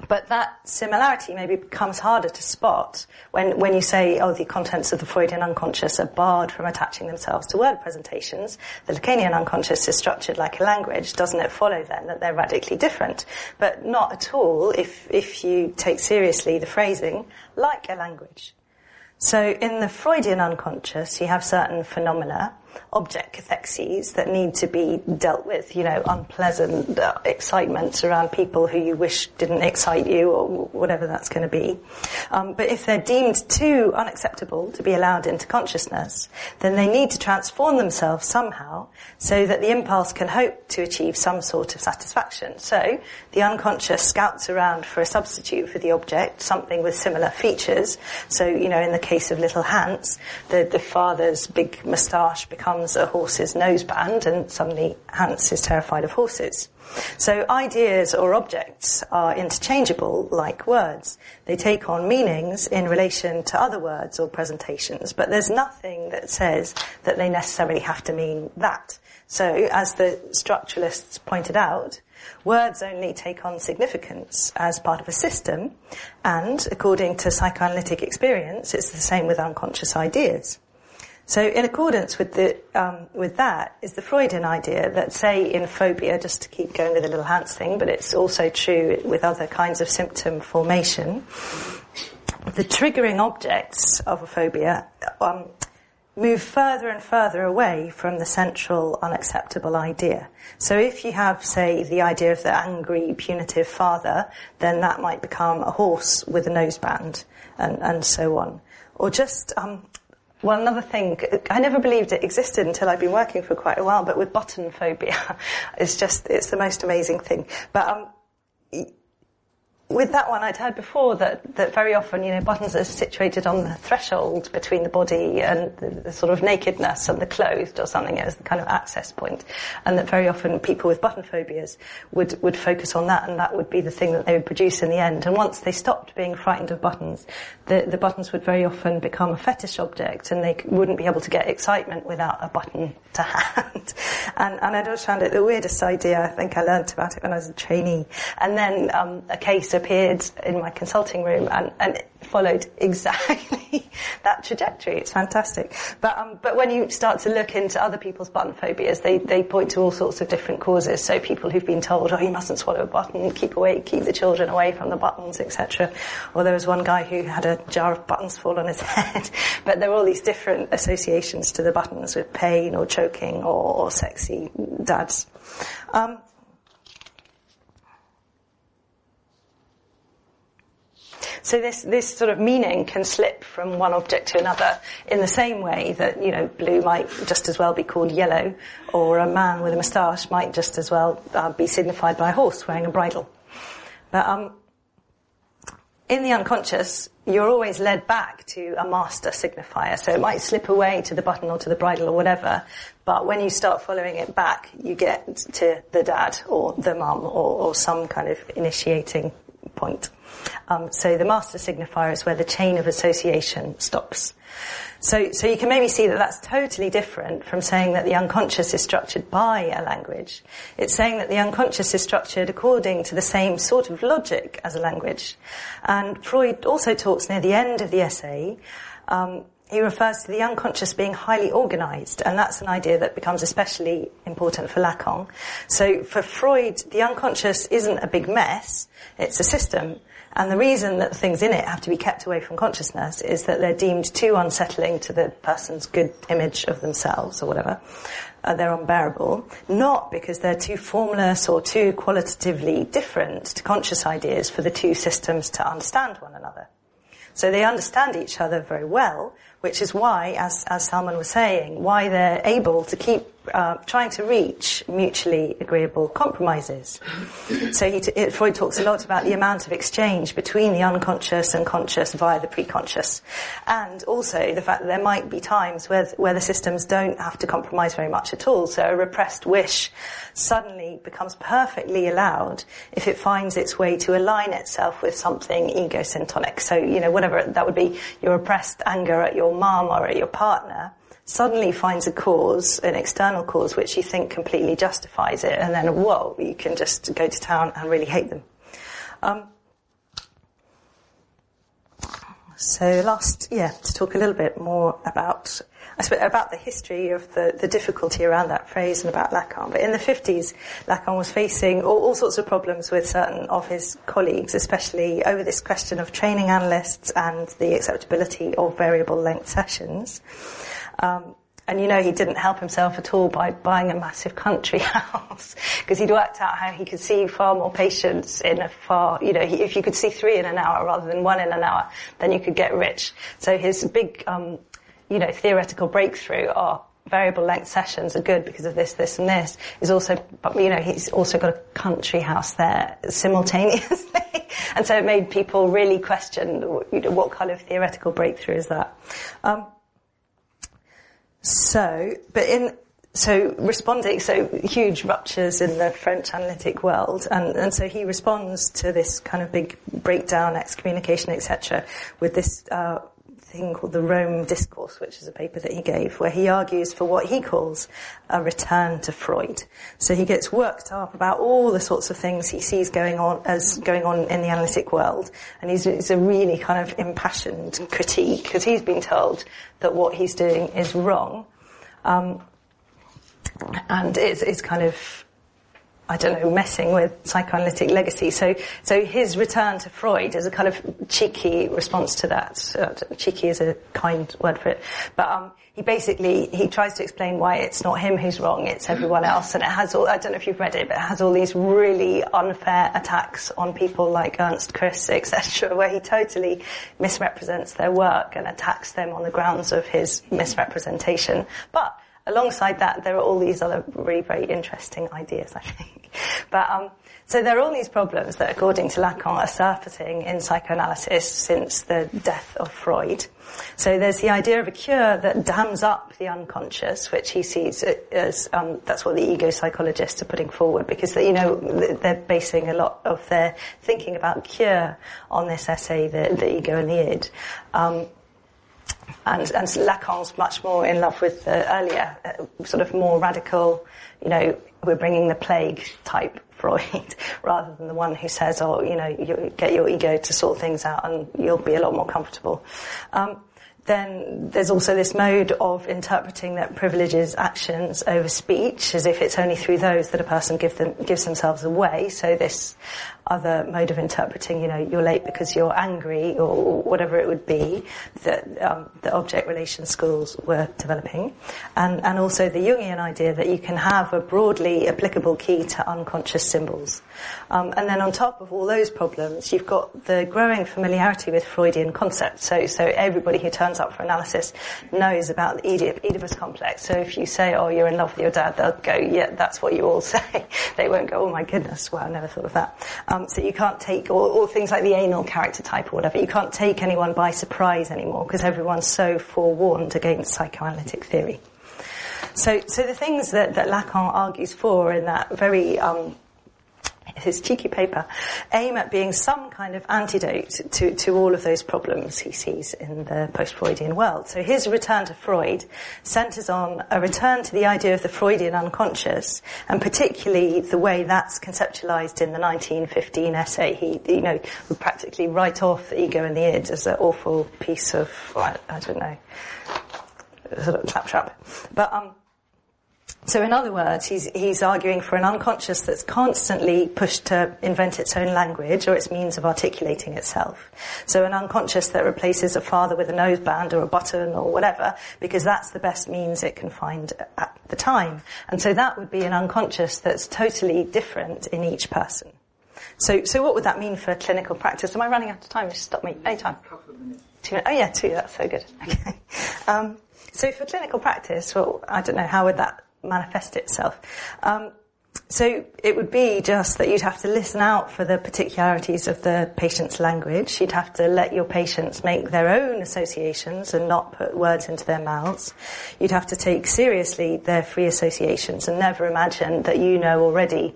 But that similarity maybe becomes harder to spot when, when you say, oh, the contents of the Freudian unconscious are barred from attaching themselves to word presentations. The Lacanian unconscious is structured like a language. Doesn't it follow then that they're radically different? But not at all if, if you take seriously the phrasing like a language. So in the Freudian unconscious, you have certain phenomena object cathexes that need to be dealt with, you know, unpleasant uh, excitements around people who you wish didn't excite you or whatever that's going to be. Um, but if they're deemed too unacceptable to be allowed into consciousness, then they need to transform themselves somehow so that the impulse can hope to achieve some sort of satisfaction. So the unconscious scouts around for a substitute for the object, something with similar features. So, you know, in the case of little Hans, the, the father's big moustache becomes a horse's noseband and suddenly Hans is terrified of horses. So ideas or objects are interchangeable like words. They take on meanings in relation to other words or presentations, but there's nothing that says that they necessarily have to mean that. So as the structuralists pointed out, words only take on significance as part of a system, and according to psychoanalytic experience, it's the same with unconscious ideas. So, in accordance with the um, with that is the Freudian idea that, say, in phobia, just to keep going with the little Hans thing, but it's also true with other kinds of symptom formation. The triggering objects of a phobia um, move further and further away from the central unacceptable idea. So if you have, say, the idea of the angry, punitive father, then that might become a horse with a noseband, and, and so on. Or just, um, well, another thing, I never believed it existed until I've been working for quite a while, but with button phobia, [laughs] it's just, it's the most amazing thing. But, um, with that one, I'd heard before that, that very often, you know, buttons are situated on the threshold between the body and the, the sort of nakedness and the clothed or something as the kind of access point. And that very often people with button phobias would, would focus on that and that would be the thing that they would produce in the end. And once they stopped being frightened of buttons, the, the buttons would very often become a fetish object and they wouldn't be able to get excitement without a button to hand. [laughs] and, and I'd always found it the weirdest idea. I think I learned about it when I was a trainee. And then um, a case appeared in my consulting room and, and followed [laughs] exactly that trajectory. It's fantastic. But, um, but when you start to look into other people's button phobias, they, they point to all sorts of different causes. So people who've been told, oh, you mustn't swallow a button, keep away, keep the children away from the buttons, etc. Or there was one guy who had a jar of buttons fall on his [laughs] head. but there are all these different associations to the buttons with pain or choking or, or sexy dads. Um, So this, this sort of meaning can slip from one object to another in the same way that, you know, blue might just as well be called yellow, or a man with a moustache might just as well uh, be signified by a horse wearing a bridle. But um, in the unconscious, you're always led back to a master signifier. So it might slip away to the button or to the bridle or whatever. But when you start following it back, you get to the dad or the mum or, or some kind of initiating point. Um, so the master signifier is where the chain of association stops. So, so you can maybe see that that's totally different from saying that the unconscious is structured by a language. It's saying that the unconscious is structured according to the same sort of logic as a language. And Freud also talks near the end of the essay um, he refers to the unconscious being highly organized, and that's an idea that becomes especially important for Lacan. So for Freud, the unconscious isn't a big mess, it's a system. And the reason that the things in it have to be kept away from consciousness is that they're deemed too unsettling to the person's good image of themselves or whatever. Uh, they're unbearable, not because they're too formless or too qualitatively different to conscious ideas for the two systems to understand one another. So they understand each other very well, which is why, as, as Salman was saying, why they're able to keep uh, trying to reach mutually agreeable compromises. So he t- Freud talks a lot about the amount of exchange between the unconscious and conscious via the preconscious. And also the fact that there might be times where, where the systems don't have to compromise very much at all. So a repressed wish suddenly becomes perfectly allowed if it finds its way to align itself with something egocentric. So, you know, whatever that would be your repressed anger at your mom or at your partner suddenly finds a cause, an external cause, which you think completely justifies it, and then, whoa, you can just go to town and really hate them. Um, so last, yeah, to talk a little bit more about, I suppose, about the history of the, the difficulty around that phrase and about Lacan. But in the 50s, Lacan was facing all, all sorts of problems with certain of his colleagues, especially over this question of training analysts and the acceptability of variable length sessions. Um, and you know, he didn't help himself at all by buying a massive country [laughs] house because he'd worked out how he could see far more patients in a far, you know, he, if you could see three in an hour rather than one in an hour, then you could get rich. So his big, um, you know, theoretical breakthrough are variable length sessions are good because of this, this, and this. Is also, but you know, he's also got a country house there simultaneously, [laughs] and so it made people really question, you know, what kind of theoretical breakthrough is that. Um, so, but in, so responding, so huge ruptures in the French analytic world, and, and so he responds to this kind of big breakdown, excommunication, etc., with this uh, thing called the Rome Discourse, which is a paper that he gave, where he argues for what he calls a return to Freud. So he gets worked up about all the sorts of things he sees going on as going on in the analytic world, and he's, he's a really kind of impassioned critique because he's been told that what he's doing is wrong, um, and it's, it's kind of I don't know, messing with psychoanalytic legacy. So, so his return to Freud is a kind of cheeky response to that. Uh, cheeky is a kind word for it. But, um, he basically, he tries to explain why it's not him who's wrong, it's everyone else. And it has all, I don't know if you've read it, but it has all these really unfair attacks on people like Ernst Kris, etc., where he totally misrepresents their work and attacks them on the grounds of his misrepresentation. But, alongside that, there are all these other really very interesting ideas, I think. [laughs] But um, So there are all these problems that, according to Lacan, are surfacing in psychoanalysis since the death of Freud. So there's the idea of a cure that dams up the unconscious, which he sees as um, that's what the ego psychologists are putting forward, because they, you know they're basing a lot of their thinking about cure on this essay, the, the ego and the id. Um, and, and Lacan's much more in love with the earlier, uh, sort of more radical, you know, we're bringing the plague type [laughs] Freud, rather than the one who says, oh, you know, you get your ego to sort things out and you'll be a lot more comfortable. Um, then there's also this mode of interpreting that privileges actions over speech, as if it's only through those that a person give them, gives themselves away. So this other mode of interpreting, you know, you're late because you're angry or whatever it would be that um, the object relation schools were developing. And, and also the Jungian idea that you can have a broadly applicable key to unconscious symbols. Um, and then on top of all those problems, you've got the growing familiarity with Freudian concepts. So, so everybody who turns up for analysis knows about the Oedip- Oedipus complex. So if you say, oh, you're in love with your dad, they'll go, yeah, that's what you all [laughs] say. they won't go, oh my goodness, well, I never thought of that. Um, so you can't take, or, or, things like the anal character type or whatever, you can't take anyone by surprise anymore because everyone's so forewarned against psychoanalytic theory. So, so the things that, that Lacan argues for in that very um, his cheeky paper, aim at being some kind of antidote to, to all of those problems he sees in the post-Freudian world. So his return to Freud centers on a return to the idea of the Freudian unconscious, and particularly the way that's conceptualized in the 1915 essay. He, you know, would practically write off the ego and the id as an awful piece of, I, I don't know, sort of claptrap. But, um, so in other words, he's, he's arguing for an unconscious that's constantly pushed to invent its own language or its means of articulating itself. So an unconscious that replaces a father with a noseband or a button or whatever, because that's the best means it can find at the time. And so that would be an unconscious that's totally different in each person. So, so what would that mean for clinical practice? Am I running out of time? Just stop me. Anytime. Two minutes. Oh yeah, two. That's so good. [laughs] Okay. Um, so for clinical practice, well, I don't know, how would that manifest itself. Um, so it would be just that you'd have to listen out for the particularities of the patient's language. You'd have to let your patients make their own associations and not put words into their mouths. You'd have to take seriously their free associations and never imagine that you know already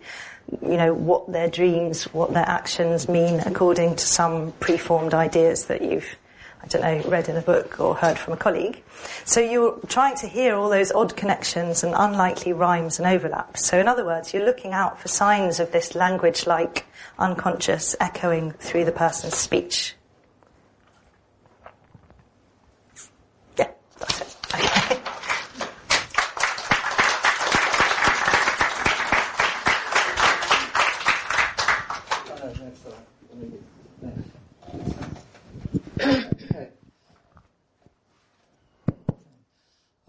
you know, what their dreams, what their actions mean according to some preformed ideas that you've I don't know, read in a book or heard from a colleague. So you're trying to hear all those odd connections and unlikely rhymes and overlaps. So in other words, you're looking out for signs of this language-like unconscious echoing through the person's speech. Yeah, that's it.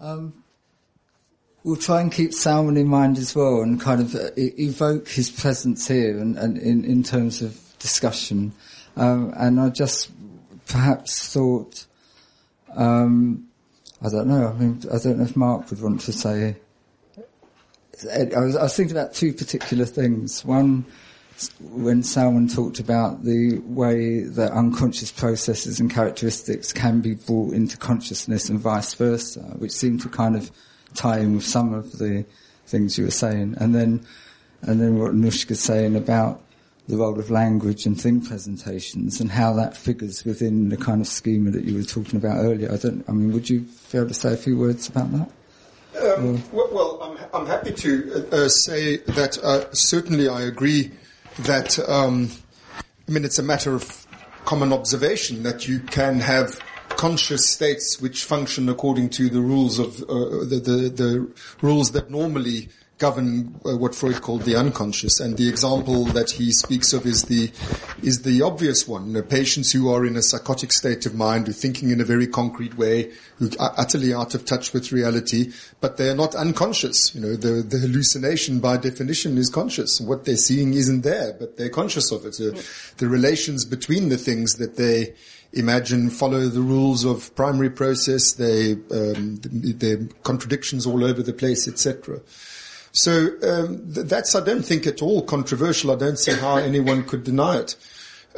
Um, we'll try and keep Salman in mind as well and kind of uh, evoke his presence here and, and in, in terms of discussion. Um, and I just perhaps thought, um, I don't know, I mean, I don't know if Mark would want to say. I was, I was thinking about two particular things. One, when Salman talked about the way that unconscious processes and characteristics can be brought into consciousness and vice versa, which seemed to kind of tie in with some of the things you were saying. And then, and then what Nushka's saying about the role of language and thing presentations and how that figures within the kind of schema that you were talking about earlier. I don't, I mean, would you be able to say a few words about that? Um, well, I'm, I'm happy to uh, say that uh, certainly I agree that, um, I mean, it's a matter of common observation that you can have conscious states which function according to the rules of uh, the, the, the rules that normally govern uh, what Freud called the unconscious. And the example that he speaks of is the is the obvious one. You know, patients who are in a psychotic state of mind, who are thinking in a very concrete way, who are utterly out of touch with reality, but they're not unconscious. You know, the, the hallucination by definition is conscious. What they're seeing isn't there, but they're conscious of it. Uh, the relations between the things that they imagine follow the rules of primary process. They, um, there contradictions all over the place, etc. So um, th- that's, I don't think, at all controversial. I don't see how anyone could deny it.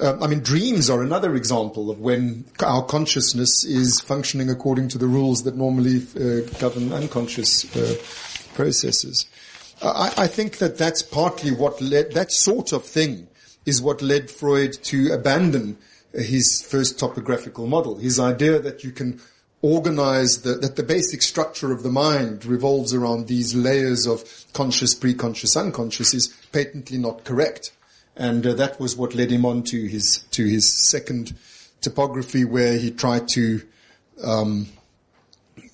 Um, I mean, dreams are another example of when our consciousness is functioning according to the rules that normally uh, govern unconscious uh, processes. I, I, think that that's partly what led, that sort of thing is what led Freud to abandon his first topographical model. His idea that you can organize the, that the basic structure of the mind revolves around these layers of conscious, pre-conscious, unconscious is patently not correct. And uh, that was what led him on to his, to his second topography where he tried to, um,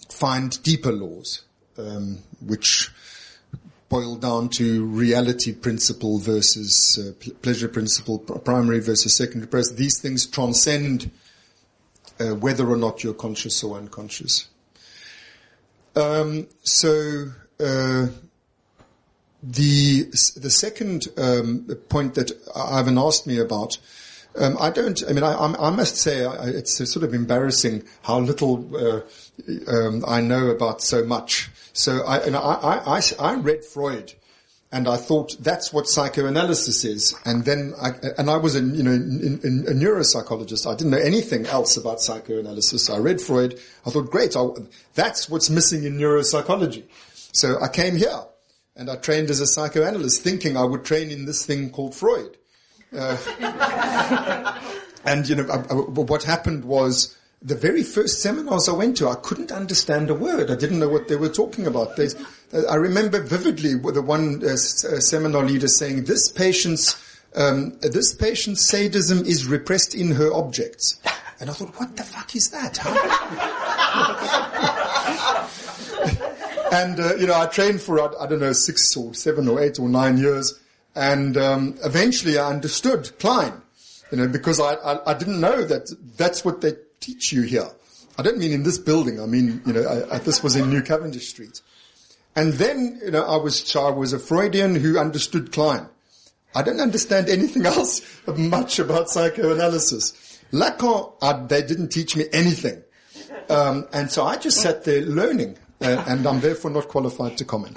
find deeper laws, um, which boil down to reality principle versus uh, pleasure principle, primary versus secondary. These things transcend uh, whether or not you're conscious or unconscious. Um, so uh, the the second um, point that Ivan asked me about, um, I don't. I mean, I, I must say I, it's sort of embarrassing how little uh, um, I know about so much. So I, I, I, I read Freud and I thought that's what psychoanalysis is. And then, I, and I was a you know in, in, a neuropsychologist. I didn't know anything else about psychoanalysis. I read Freud. I thought, great, I, that's what's missing in neuropsychology. So I came here and I trained as a psychoanalyst, thinking I would train in this thing called Freud. Uh, [laughs] and you know, I, what happened was the very first seminars I went to, I couldn't understand a word. I didn't know what they were talking about. I remember vividly the one uh, uh, seminar leader saying, "This patient's um, this patient's sadism is repressed in her objects," and I thought, "What the fuck is that?" [laughs] and uh, you know, I trained for I, don't know six or seven or eight or nine years, and um, eventually I understood Klein. You know, because I, I, I didn't know that that's what they teach you here. I don't mean in this building. I mean, you know, I, I, this was in New Cavendish Street. And then, you know, I was, so I was a Freudian who understood Klein. I don't understand anything [laughs] else much about psychoanalysis. Lacan, I, they didn't teach me anything. Um, and so I just sat there learning, uh, and I'm therefore not qualified to comment.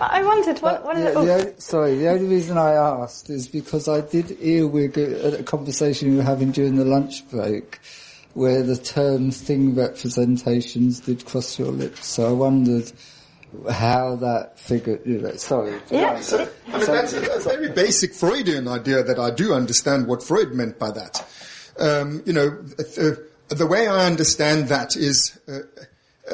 I wondered what. what the, oh. the, sorry, the only reason I asked is because I did earwig a, a conversation we were having during the lunch break, where the term thing representations did cross your lips. So I wondered how that figured. You know, sorry. Yeah. So, I mean, that's a, a, very basic Freudian idea that I do understand what Freud meant by that. Um, you know, uh, the way I understand that is. Uh,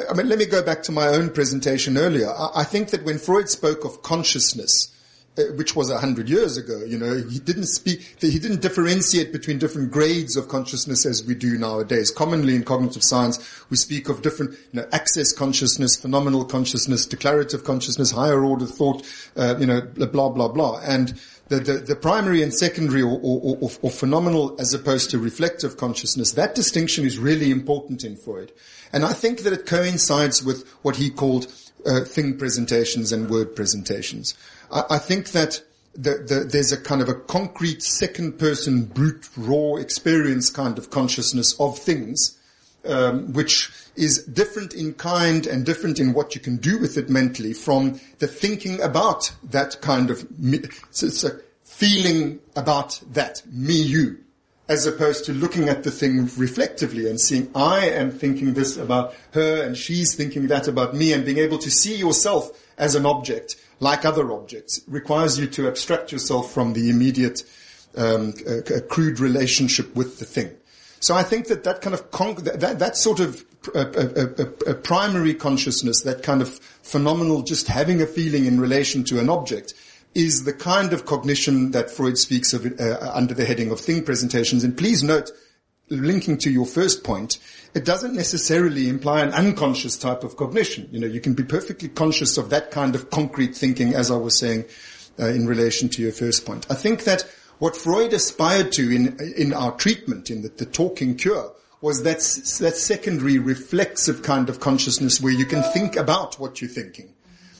I mean, let me go back to my own presentation earlier. I, I think that when Freud spoke of consciousness, uh, which was a hundred years ago, you know, he didn't speak, he didn't differentiate between different grades of consciousness as we do nowadays. Commonly in cognitive science, we speak of different, you know, access consciousness, phenomenal consciousness, declarative consciousness, higher order thought, uh, you know, blah, blah, blah. And the, the, the primary and secondary or, or, or, or phenomenal as opposed to reflective consciousness, that distinction is really important in Freud. And I think that it coincides with what he called uh, thing presentations and word presentations. I, I think that the, the, there's a kind of a concrete second person brute raw experience kind of consciousness of things, um, which is different in kind and different in what you can do with it mentally from the thinking about that kind of me, so feeling about that me you as opposed to looking at the thing reflectively and seeing I am thinking this about her and she's thinking that about me and being able to see yourself as an object like other objects requires you to abstract yourself from the immediate um, uh, crude relationship with the thing. So I think that that kind of con- that, that sort of a, a, a, primary consciousness, that kind of phenomenal, just having a feeling in relation to an object, is the kind of cognition that Freud speaks of uh, under the heading of thing presentations. And please note, linking to your first point, it doesn't necessarily imply an unconscious type of cognition. You know, you can be perfectly conscious of that kind of concrete thinking, as I was saying uh, in relation to your first point. I think that what Freud aspired to in in our treatment, in the, the talking cure, was that that secondary reflexive kind of consciousness where you can think about what you're thinking.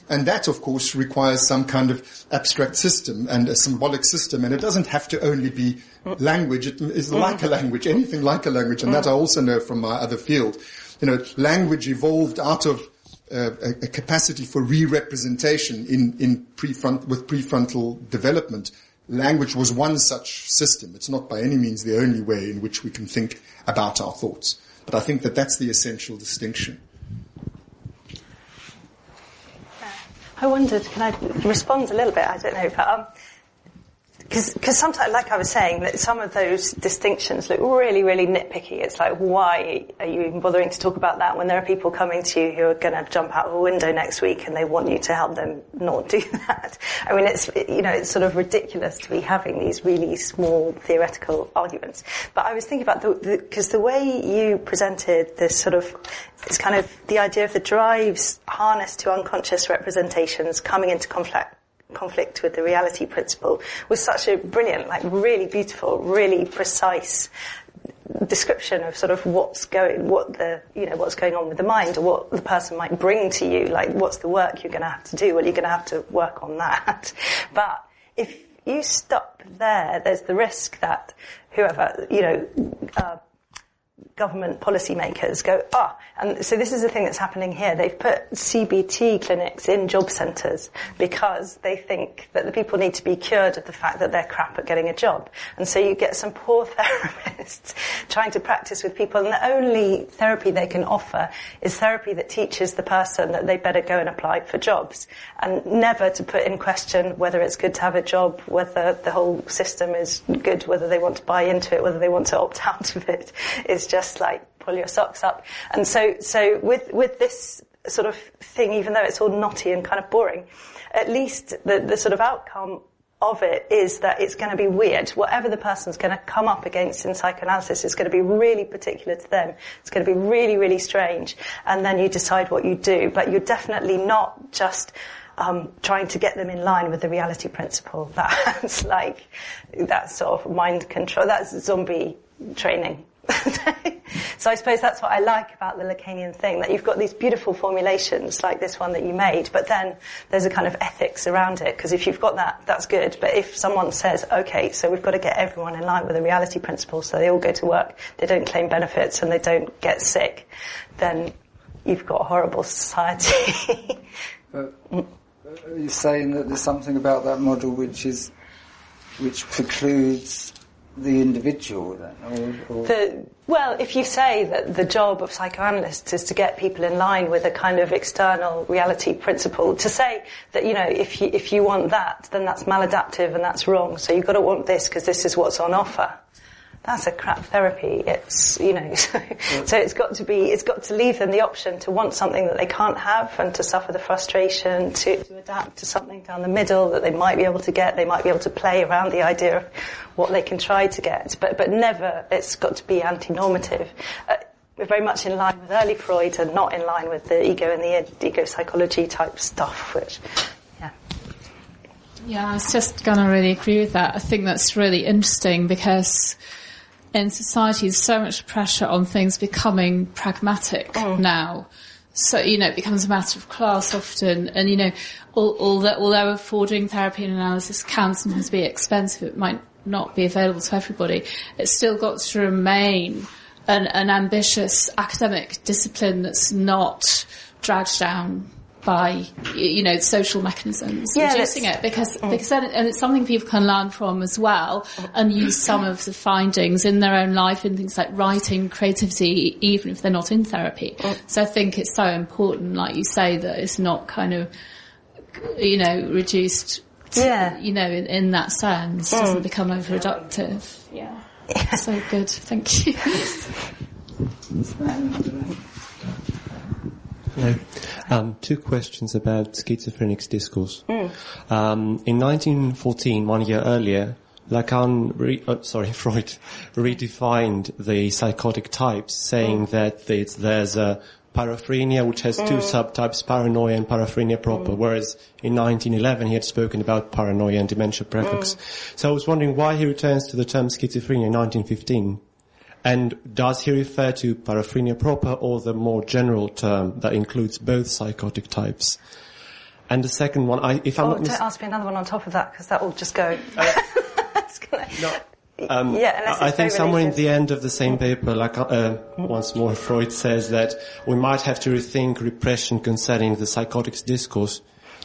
And that, of course, requires some kind of abstract system and a symbolic system. And it doesn't have to only be language. It is like a language, anything like a language. And that I also know from my other field. You know, language evolved out of uh, a, a, capacity for re-representation in, in prefront, with prefrontal development. Language was one such system. It's not by any means the only way in which we can think about our thoughts. But I think that that's the essential distinction. I wondered, can I respond a little bit? I don't know, but um, because sometimes, like I was saying, that some of those distinctions look really, really nitpicky. It's like, why are you even bothering to talk about that when there are people coming to you who are going to jump out of a window next week and they want you to help them not do [laughs] that? I mean, it's you know, it's sort of ridiculous to be having these really small theoretical arguments. But I was thinking about the because the, the way you presented this sort of it's kind of the idea of the drives harnessed to unconscious representations coming into conflict conflict with the reality principle was such a brilliant, like really beautiful, really precise description of sort of what's going, what the, you know, what's going on with the mind or what the person might bring to you. Like, what's the work you're going to have to do? Well, you're going to have to work on that. [laughs] But if you stop there, there's the risk that whoever, you know, uh, government policymakers go, ah, and so this is the thing that's happening here. They've put CBT clinics in job centres because they think that the people need to be cured of the fact that they're crap at getting a job. And so you get some poor [laughs] therapists trying to practice with people and the only therapy they can offer is therapy that teaches the person that they better go and apply for jobs and never to put in question whether it's good to have a job, whether the whole system is good, whether they want to buy into it, whether they want to opt [laughs] out of it. It's just like pull your socks up. And so, so with, with this sort of thing, even though it's all knotty and kind of boring, at least the, the sort of outcome of it is that it's going to be weird. Whatever the person's going to come up against in psychoanalysis is going to be really particular to them. It's going to be really, really strange. And then you decide what you do. But you're definitely not just um, trying to get them in line with the reality principle. [laughs] That's like, that sort of mind control. That's zombie training. [laughs] so I suppose that's what I like about the Lacanian thing, that you've got these beautiful formulations like this one that you made, but then there's a kind of ethics around it, because if you've got that, that's good. But if someone says, okay, so we've got to get everyone in line with the reality principle, so they all go to work, they don't claim benefits and they don't get sick, then you've got a horrible society. but [laughs] uh, are you saying that there's something about that model which is, which precludes the individual then? Or, or the, well, if you say that the job of psychoanalysts is to get people in line with a kind of external reality principle, to say that, you know, if you, if you want that, then that's maladaptive and that's wrong, so you've got to want this because this is what's on offer that's a crap therapy. It's, you know, [laughs] so, so, it's got to be, it's got to leave them the option to want something that they can't have and to suffer the frustration, to, to adapt to something down the middle that they might be able to get. They might be able to play around the idea of what they can try to get, but, but never, it's got to be anti-normative. Uh, we're very much in line with early Freud and not in line with the ego and the ego psychology type stuff, which yeah. yeah, I was just going to really agree with that. I think that's really interesting because in society there's so much pressure on things becoming pragmatic oh. now. So, you know, it becomes a matter of class often. And, you know, although, although affording therapy and analysis can sometimes be expensive, it might not be available to everybody. It's still got to remain an, an ambitious academic discipline that's not dragged down by you know social mechanisms yeah, reducing it because mm. because then, and it's something people can learn from as well and use some of the findings in their own life in things like writing creativity even if they're not in therapy mm. so I think it's so important like you say that it's not kind of you know reduced to, yeah you know in, in that sense mm. doesn't become overproductive yeah. yeah so good thank you [laughs] Hello. Um, two questions about schizophrenic discourse. Mm. Um, in 1914, one year earlier, Lacan, re- oh, sorry, [laughs] Freud redefined the psychotic types, saying mm. that there's a paraphrenia which has mm. two subtypes, paranoia and paraphrenia proper, mm. whereas in 1911 he had spoken about paranoia and dementia praecox. Mm. So I was wondering why he returns to the term schizophrenia in 1915. And does he refer to paraphrenia proper or the more general term that includes both psychotic types? And the second one, I, if I'm oh, not don't ask me another one on top of that because that will just go. [laughs] Uh, [laughs] gonna, no. Um, yeah, I think somewhere in the end of the same paper, like uh, once more, Freud says that we might have to rethink repression concerning the psychotics discourse.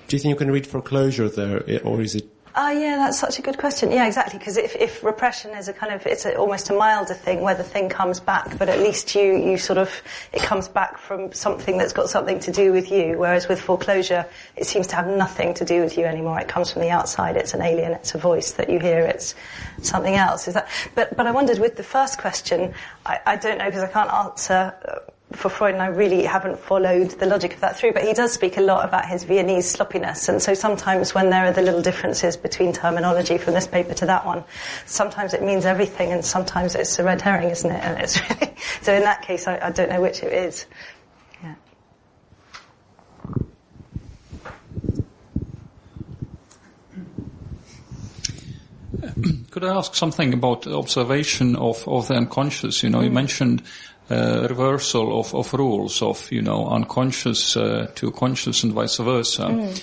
Do you think you can read foreclosure there, or is it? Oh yeah, that's such a good question. Yeah, exactly. Because if, if repression is a kind of, it's a, almost a milder thing where the thing comes back, but at least you, you sort of, it comes back from something that's got something to do with you. Whereas with foreclosure, it seems to have nothing to do with you anymore. It comes from the outside. It's an alien. It's a voice that you hear. It's something else. Is that? But but I wondered with the first question, I, I don't know because I can't answer. For Freud, and I really haven't followed the logic of that through, but he does speak a lot about his Viennese sloppiness, and so sometimes when there are the little differences between terminology from this paper to that one, sometimes it means everything, and sometimes it's a red herring, isn't it? And it's [laughs] really, so in that case, I, I don't know which it is. Yeah. [clears throat] Could I ask something about observation of, of the unconscious? You know, you mm. mentioned uh, reversal of, of rules of, you know, unconscious uh, to conscious and vice versa.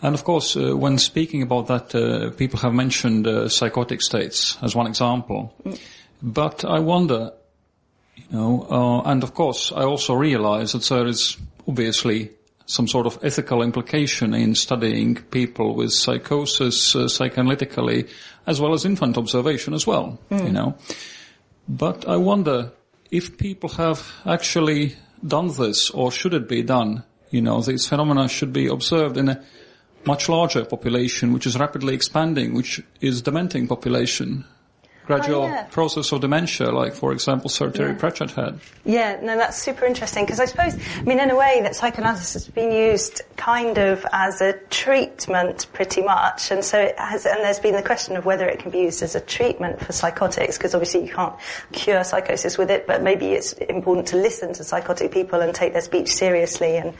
And of course, uh, when speaking about that, uh, people have mentioned uh, psychotic states as one example. But I wonder, you know, uh, and of course, I also realize that there is obviously some sort of ethical implication in studying people with psychosis uh, psychoanalytically, as well as infant observation as well, you know. But I wonder if people have actually done this, or should it be done? You know, these phenomena should be observed in a much larger population, which is rapidly expanding, which is dementing population. Gradual oh, yeah. process of dementia, like for example, Sir Terry Pratchett had. Yeah, no, that's super interesting because I suppose, I mean, in a way, that psychoanalysis has been used kind of as a treatment, pretty much, and so it has. And there's been the question of whether it can be used as a treatment for psychotics, because obviously you can't cure psychosis with it, but maybe it's important to listen to psychotic people and take their speech seriously, and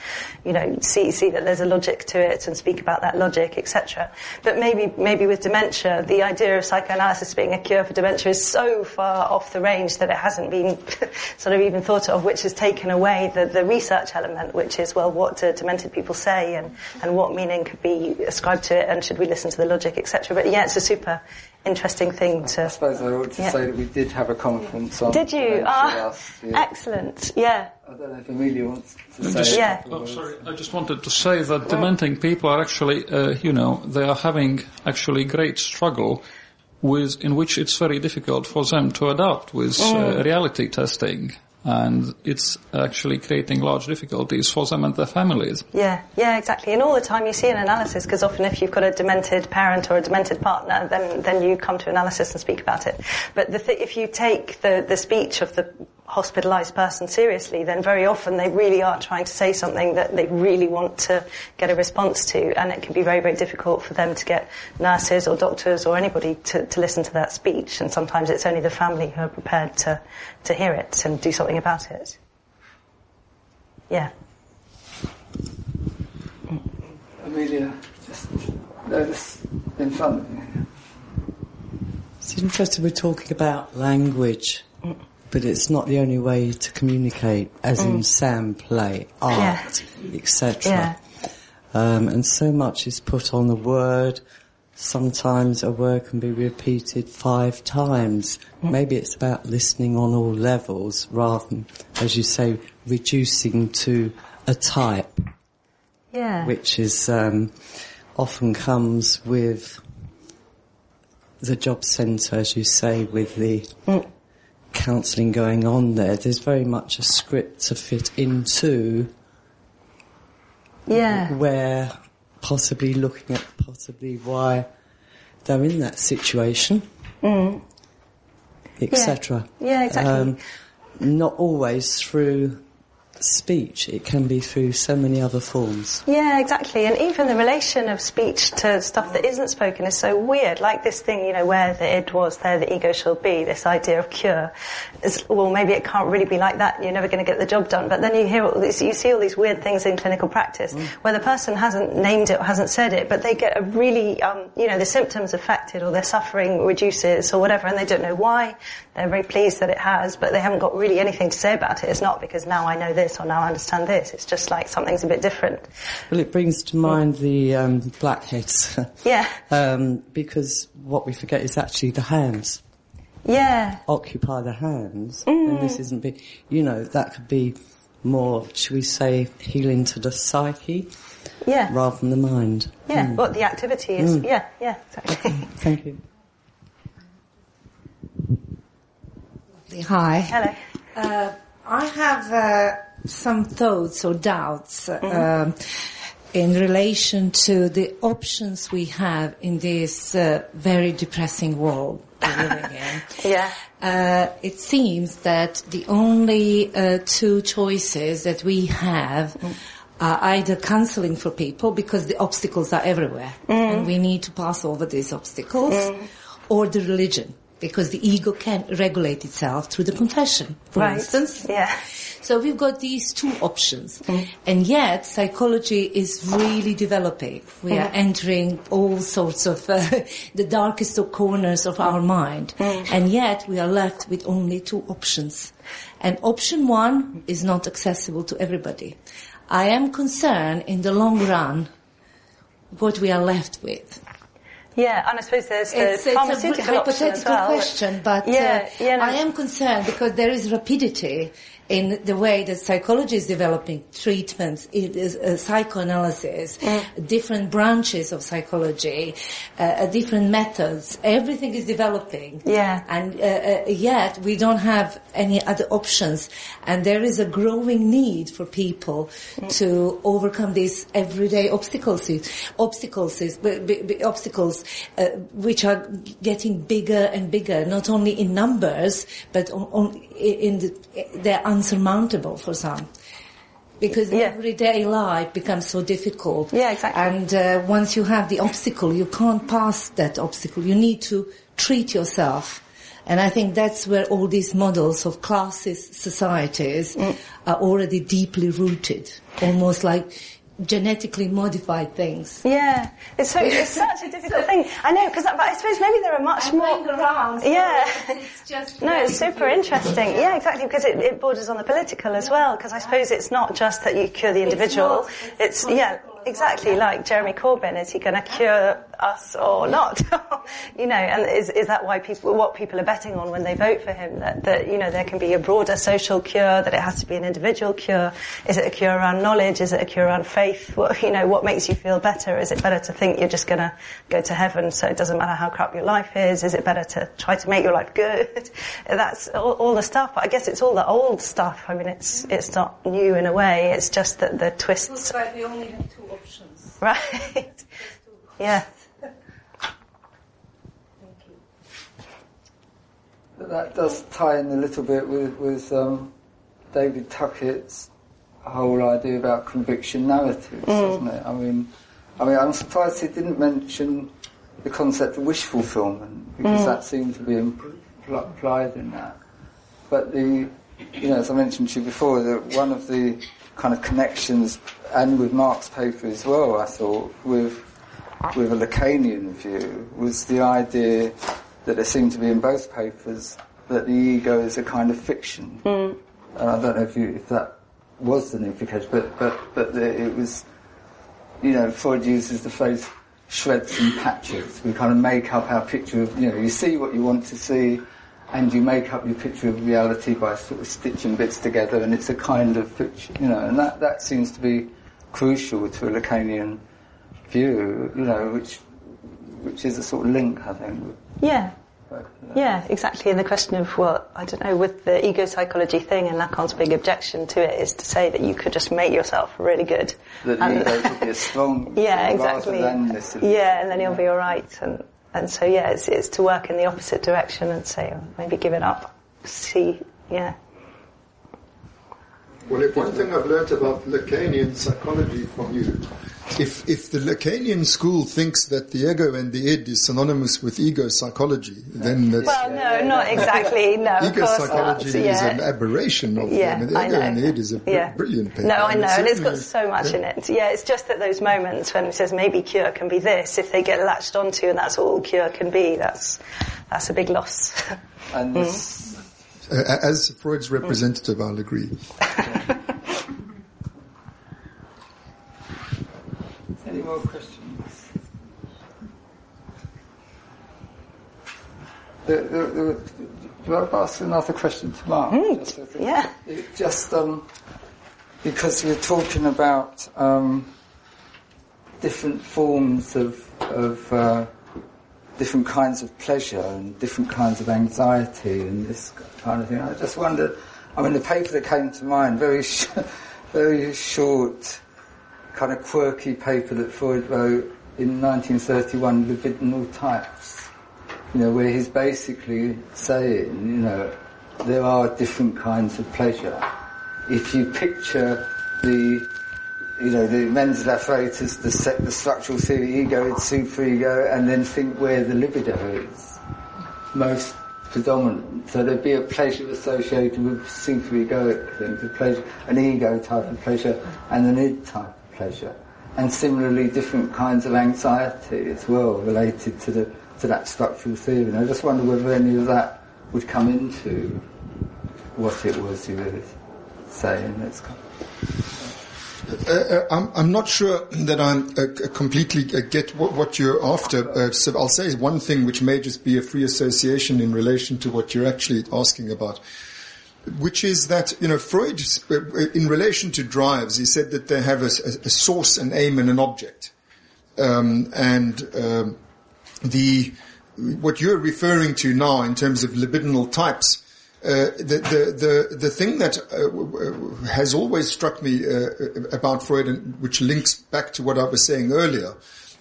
you know, see see that there's a logic to it and speak about that logic, etc. But maybe maybe with dementia, the idea of psychoanalysis being a cure for dementia is so far off the range that it hasn't been [laughs] sort of even thought of, which has taken away the, the research element, which is, well, what do demented people say and, and what meaning could be ascribed to it and should we listen to the logic, etc. But yeah, it's a super interesting thing to... I suppose I ought to Yeah. say that we did have a conference on Did you? Ah, last excellent. Yeah. I don't know if Amelia wants to say just- Yeah. Oh, sorry. I just wanted to say that dementing people are actually, uh, you know, they are having actually great struggle with, in which it's very difficult for them to adapt with uh, reality testing. And it's actually creating large difficulties for them and their families. Yeah, yeah, exactly. And all the time you see an analysis, because often if you've got a demented parent or a demented partner, then, then you come to analysis and speak about it. But th- if you take the, the speech of the hospitalized person seriously, then very often they really are trying to say something that they really want to get a response to, and it can be very, very difficult for them to get nurses or doctors or anybody to, to listen to that speech, and sometimes it's only the family who are prepared to, to hear it and do something about it. Yeah. Amelia, just no, in front of you. It's interesting we're talking about language, but it's not the only way to communicate, as in sound, play, art, etc. Yeah. Um, and so much is put on the word. Sometimes a word can be repeated five times. Maybe it's about listening on all levels rather than, as you say, reducing to a type Yeah. which is um, often comes with the job centre, as you say, with the counselling going on there. There's very much a script to fit into yeah. where possibly looking at possibly why they're in that situation, etc. Mm. Yeah, exactly. Um, not always through speech. It can be through so many other forms. Yeah, exactly. And even the relation of speech to stuff that isn't spoken is so weird. Like this thing, you know, where the id was, there the ego shall be, this idea of cure. Is, well, maybe it can't really be like that. You're never going to get the job done. But then you hear all these, you see all these weird things in clinical practice where the person hasn't named it or hasn't said it, but they get a really, um, you know, the symptoms affected or their suffering reduces or whatever and they don't know why. They're very pleased that it has, but they haven't got really anything to say about it. It's not because now I know this or now I understand this. It's just like something's a bit different. Well, it brings to mind the um, blackheads. [laughs] Yeah. um, because what we forget is actually the hands. Yeah. occupy the hands, and this isn't be, you know, that could be more, should we say, healing to the psyche Yeah. rather than the mind. Yeah. What the activity is. Yeah. Yeah. Exactly. Thank you. Hi. Hello. Uh, I have uh, some thoughts or doubts um, in relation to the options we have in this uh, very depressing world we're living in. [laughs] Yeah. Uh, it seems that the only uh, two choices that we have are either counseling for people because the obstacles are everywhere and we need to pass over these obstacles, or the religion because the ego can't regulate itself through the confession, for Right. instance. Yeah. So we've got these two options. Mm. And yet psychology is really developing. We are mm. entering all sorts of uh, [laughs] the darkest of corners of our mind. Mm. And yet we are left with only two options. And option one is not accessible to everybody. I am concerned in the long run what we are left with. Yeah. And I suppose there's the It's, it's a hypothetical well. question, but yeah. uh, yeah. No. I am concerned because there is rapidity in the way that psychology is developing treatments, it is uh, psychoanalysis, Mm. different branches of psychology, uh, uh, different methods. Everything is developing. Yeah. And uh, uh, yet we don't have any other options. And there is a growing need for people to overcome these everyday obstacles, obstacles, b- b- obstacles uh, which are getting bigger and bigger, not only in numbers, but on, on, in the, they're unsurmountable for some. Because Yeah. everyday life becomes so difficult. Yeah, exactly. And uh, once you have the obstacle, you can't pass that obstacle. You need to treat yourself. And I think that's where all these models of classes, societies Mm. are already deeply rooted, almost like genetically modified things. Yeah, it's so it's [laughs] such a difficult thing. I know because, but I suppose maybe there are much more. around. Yeah. It's just [laughs] No, it's super interesting. Yeah, exactly, because it, it borders on the political as well. Because I suppose it's not just that you cure the individual. not- It's, it's yeah. Exactly like Jeremy Corbyn. Is he going to cure us or not? [laughs] you know, and is is that why people what people are betting on when they vote for him? That that you know there can be a broader social cure. That it has to be an individual cure. Is it a cure around knowledge? Is it a cure around faith? What you know, what makes you feel better? Is it better to think you're just going to go to heaven, so it doesn't matter how crap your life is? Is it better to try to make your life good? [laughs] That's all, all the stuff. But I guess it's all the old stuff. I mean, it's it's not new in a way. It's just that the twists, like we only have two. [laughs] right? yeah. But that does tie in a little bit with, with um, David Tuckett's whole idea about conviction narratives, doesn't it? I mean, I mean, I'm surprised he didn't mention the concept of wish fulfillment because that seemed to be impl- applied in that. But the, you know, as I mentioned to you before, that one of the kind of connections, and with Mark's paper as well, I thought, with with a Lacanian view, was the idea that there seemed to be in both papers that the ego is a kind of fiction. Mm. And I don't know if you, if that was an implication, but but but the, it was, you know, Freud uses the phrase shreds and patches. We kind of make up our picture of, you know, you see what you want to see, and you make up your picture of reality by sort of stitching bits together, and it's a kind of fiction, you know, and that that seems to be crucial to a Lacanian view, you know, which which is a sort of link, I think. Yeah. with, uh, Yeah, exactly. And the question of, well, I don't know, with the ego psychology thing and Lacan's big objection to it is to say that you could just make yourself really good. That And- ego [laughs] could be a strong, yeah, rather exactly. than this. Yeah, and then you'll be all right. And and so yeah, it's it's to work in the opposite direction and say oh, maybe give it up. See, yeah, Well, if one thing I've learnt about Lacanian psychology from you, if, if the Lacanian school thinks that the ego and the id is synonymous with ego psychology, then that's, Well, no, not exactly. No, of ego psychology not. is Yeah. an aberration of Yeah, them. And the ego and the id is a br- yeah. brilliant paper. No, I know, and it's got so much in it. Yeah, it's just that those moments when it says maybe cure can be this, if they get latched onto and that's all cure can be, that's that's a big loss. And [laughs] mm. this, Uh, as Freud's representative, I'll agree. [laughs] any more questions? Do I ask another question to Mark? Mm, just, yeah. just um, because we're talking about um, different forms of, of uh, different kinds of pleasure and different kinds of anxiety and this kind of thing. I just wondered. I mean, the paper that came to mind, very, sh- [laughs] very short, kind of quirky paper that Freud wrote in 1931, Libidinal Types you know, where he's basically saying, you know, there are different kinds of pleasure. If you picture the, you know, the mental apparatus, the, se- the structural theory, ego and superego, and then think where the libido is most predominant. So there'd be a pleasure associated with superegoic things, a pleasure, an ego type of pleasure, and an id type of pleasure. And similarly, different kinds of anxiety as well related to the to that structural theory. And I just wonder whether any of that would come into what it was you were saying. That's kind Uh, uh, I'm, I'm not sure that I uh, completely uh, get what, what you're after. Uh, so I'll say one thing which may just be a free association in relation to what you're actually asking about, which is that, you know, Freud, uh, in relation to drives, he said that they have a, a- source, an aim, and an object. Um, and um, the what you're referring to now in terms of libidinal types, uh, the, the the the thing that uh, has always struck me uh, about Freud, and which links back to what I was saying earlier,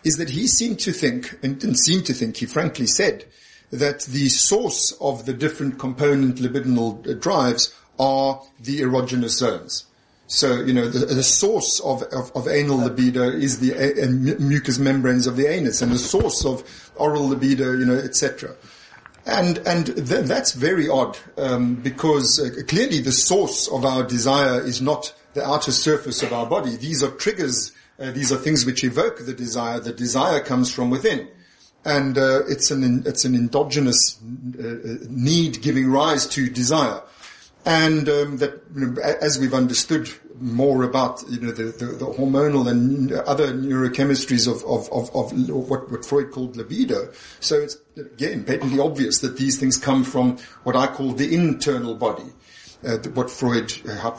is that he seemed to think, and didn't seem to think, he frankly said, that the source of the different component libidinal uh, drives are the erogenous zones. So, you know, the, the source of, of, of anal libido is the a, a mucous membranes of the anus, and the source of oral libido, you know, etc. And and th- that's very odd um, because uh, clearly the source of our desire is not the outer surface of our body. These are triggers. Uh, these are things which evoke the desire. The desire comes from within, and uh, it's an it's an endogenous uh, need giving rise to desire and um, that you know, as we've understood more about you know the, the, the hormonal and other neurochemistries of, of, of, of what, what Freud called libido. So it's again patently obvious that these things come from what I call the internal body. Uh, what Freud uh, uh,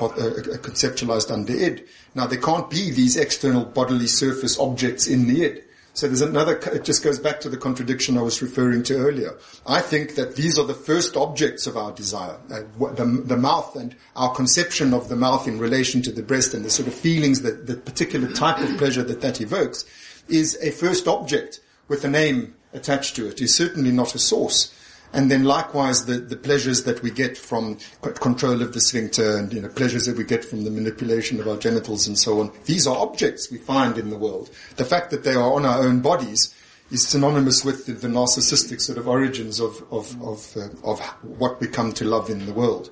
conceptualized under id. Now there can't be these external bodily surface objects in the id. So there's another, it just goes back to the contradiction I was referring to earlier. I think that these are the first objects of our desire. Uh, the, the mouth and our conception of the mouth in relation to the breast and the sort of feelings that, the particular type of pleasure that that evokes is a first object with a name attached to it. Is certainly not a source. And then likewise, the, the pleasures that we get from control of the sphincter and, you know, pleasures that we get from the manipulation of our genitals and so on. These are objects we find in the world. The fact that they are on our own bodies is synonymous with the, the narcissistic sort of origins of, of, of, uh, of what we come to love in the world.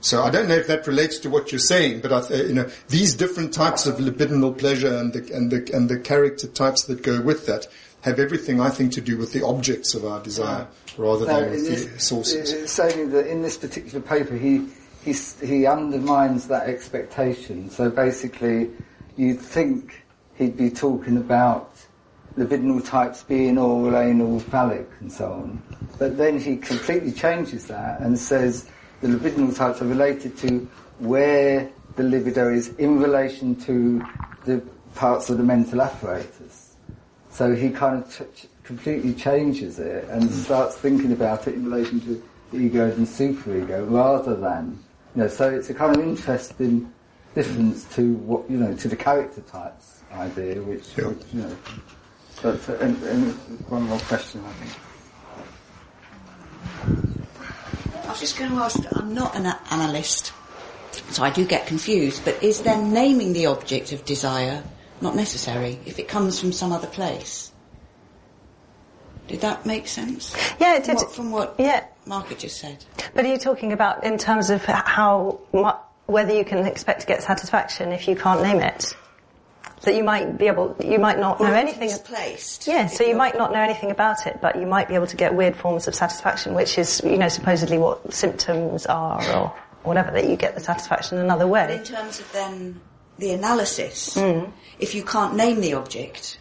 So I don't know if that relates to what you're saying, but I, you know these different types of libidinal pleasure and the, and the and the character types that go with that have everything, I think, to do with the objects of our desire rather So than with this- uh, uh, the sources. Saying that in this particular paper, he he he undermines that expectation. So basically, you'd think he'd be talking about libidinal types being oral, anal, phallic, and so on. But then he completely changes that and says the libidinal types are related to where the libido is in relation to the parts of the mental apparatus. So he kind of ch- ch- completely changes it and starts thinking about it in relation to ego and superego rather than, you know, so it's a kind of interesting difference to what, you know, to the character types idea, which, Yeah. which you know. But, uh, and, and one more question, I think. I was just going to ask, I'm not an analyst, so I do get confused, but is then naming the object of desire not necessary if it comes from some other place? Did that make sense? Yeah, it did. what, from what Yeah. Mark just said. But are you talking about in terms of how whether you can expect to get satisfaction if you can't name it? That you might be able, you might not know Or anything. it's Misplaced. Yeah, so you might not know anything about it, but you might be able to get weird forms of satisfaction, which is, you know, supposedly what symptoms are or whatever, that you get the satisfaction in another But way. in terms of then the analysis, Mm. if you can't name the object,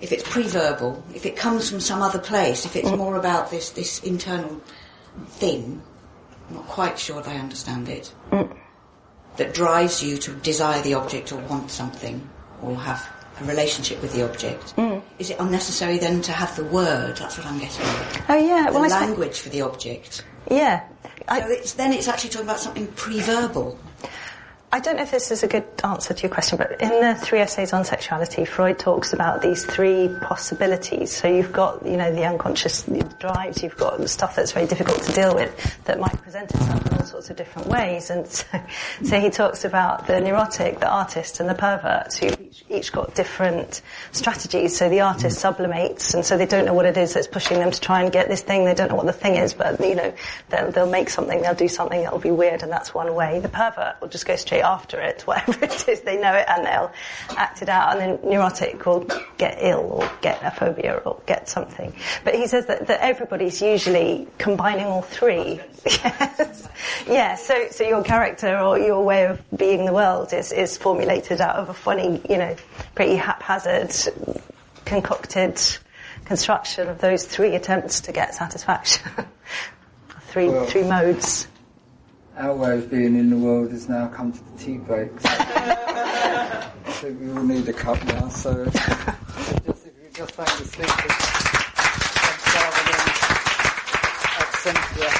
if it's pre-verbal, if it comes from some other place, if Mm. it's more about this, this internal thing, I'm not quite sure that I understand it, that drives you to desire the object or want something or have a relationship with the object. Is it unnecessary then to have the word? That's what I'm getting at. Oh yeah, The well I language for the object. yeah. So it's, then it's actually talking about something pre-verbal. I don't know if this is a good answer to your question, but in the three essays on sexuality, Freud talks about these three possibilities. So you've got, you know, the unconscious drives, you've got stuff that's very difficult to deal with that might present itself in all sorts of different ways. And so, so he talks about the neurotic, the artist, and the pervert, who each, each got different strategies. So the artist sublimates, and so they don't know what it is that's pushing them to try and get this thing. They don't know what the thing is, but, you know, they'll, they'll make something, they'll do something that'll be weird, and that's one way. The pervert will just go straight after it, whatever [laughs] it is, they know it and they'll act it out. And then neurotic will get ill or get a phobia or get something. But he says that, that everybody's usually combining all three. yes. [laughs] Yeah, so, so your character or your way of being the world is, is formulated out of a funny, you know, pretty haphazard, concocted construction of those three attempts to get satisfaction. [laughs] three, Well- three modes. Our way of being in the world has now come to the tea breaks. [laughs] I think we all need a cup now, so just, if you just thank the speakers. Thanks, Darwin and Absentia.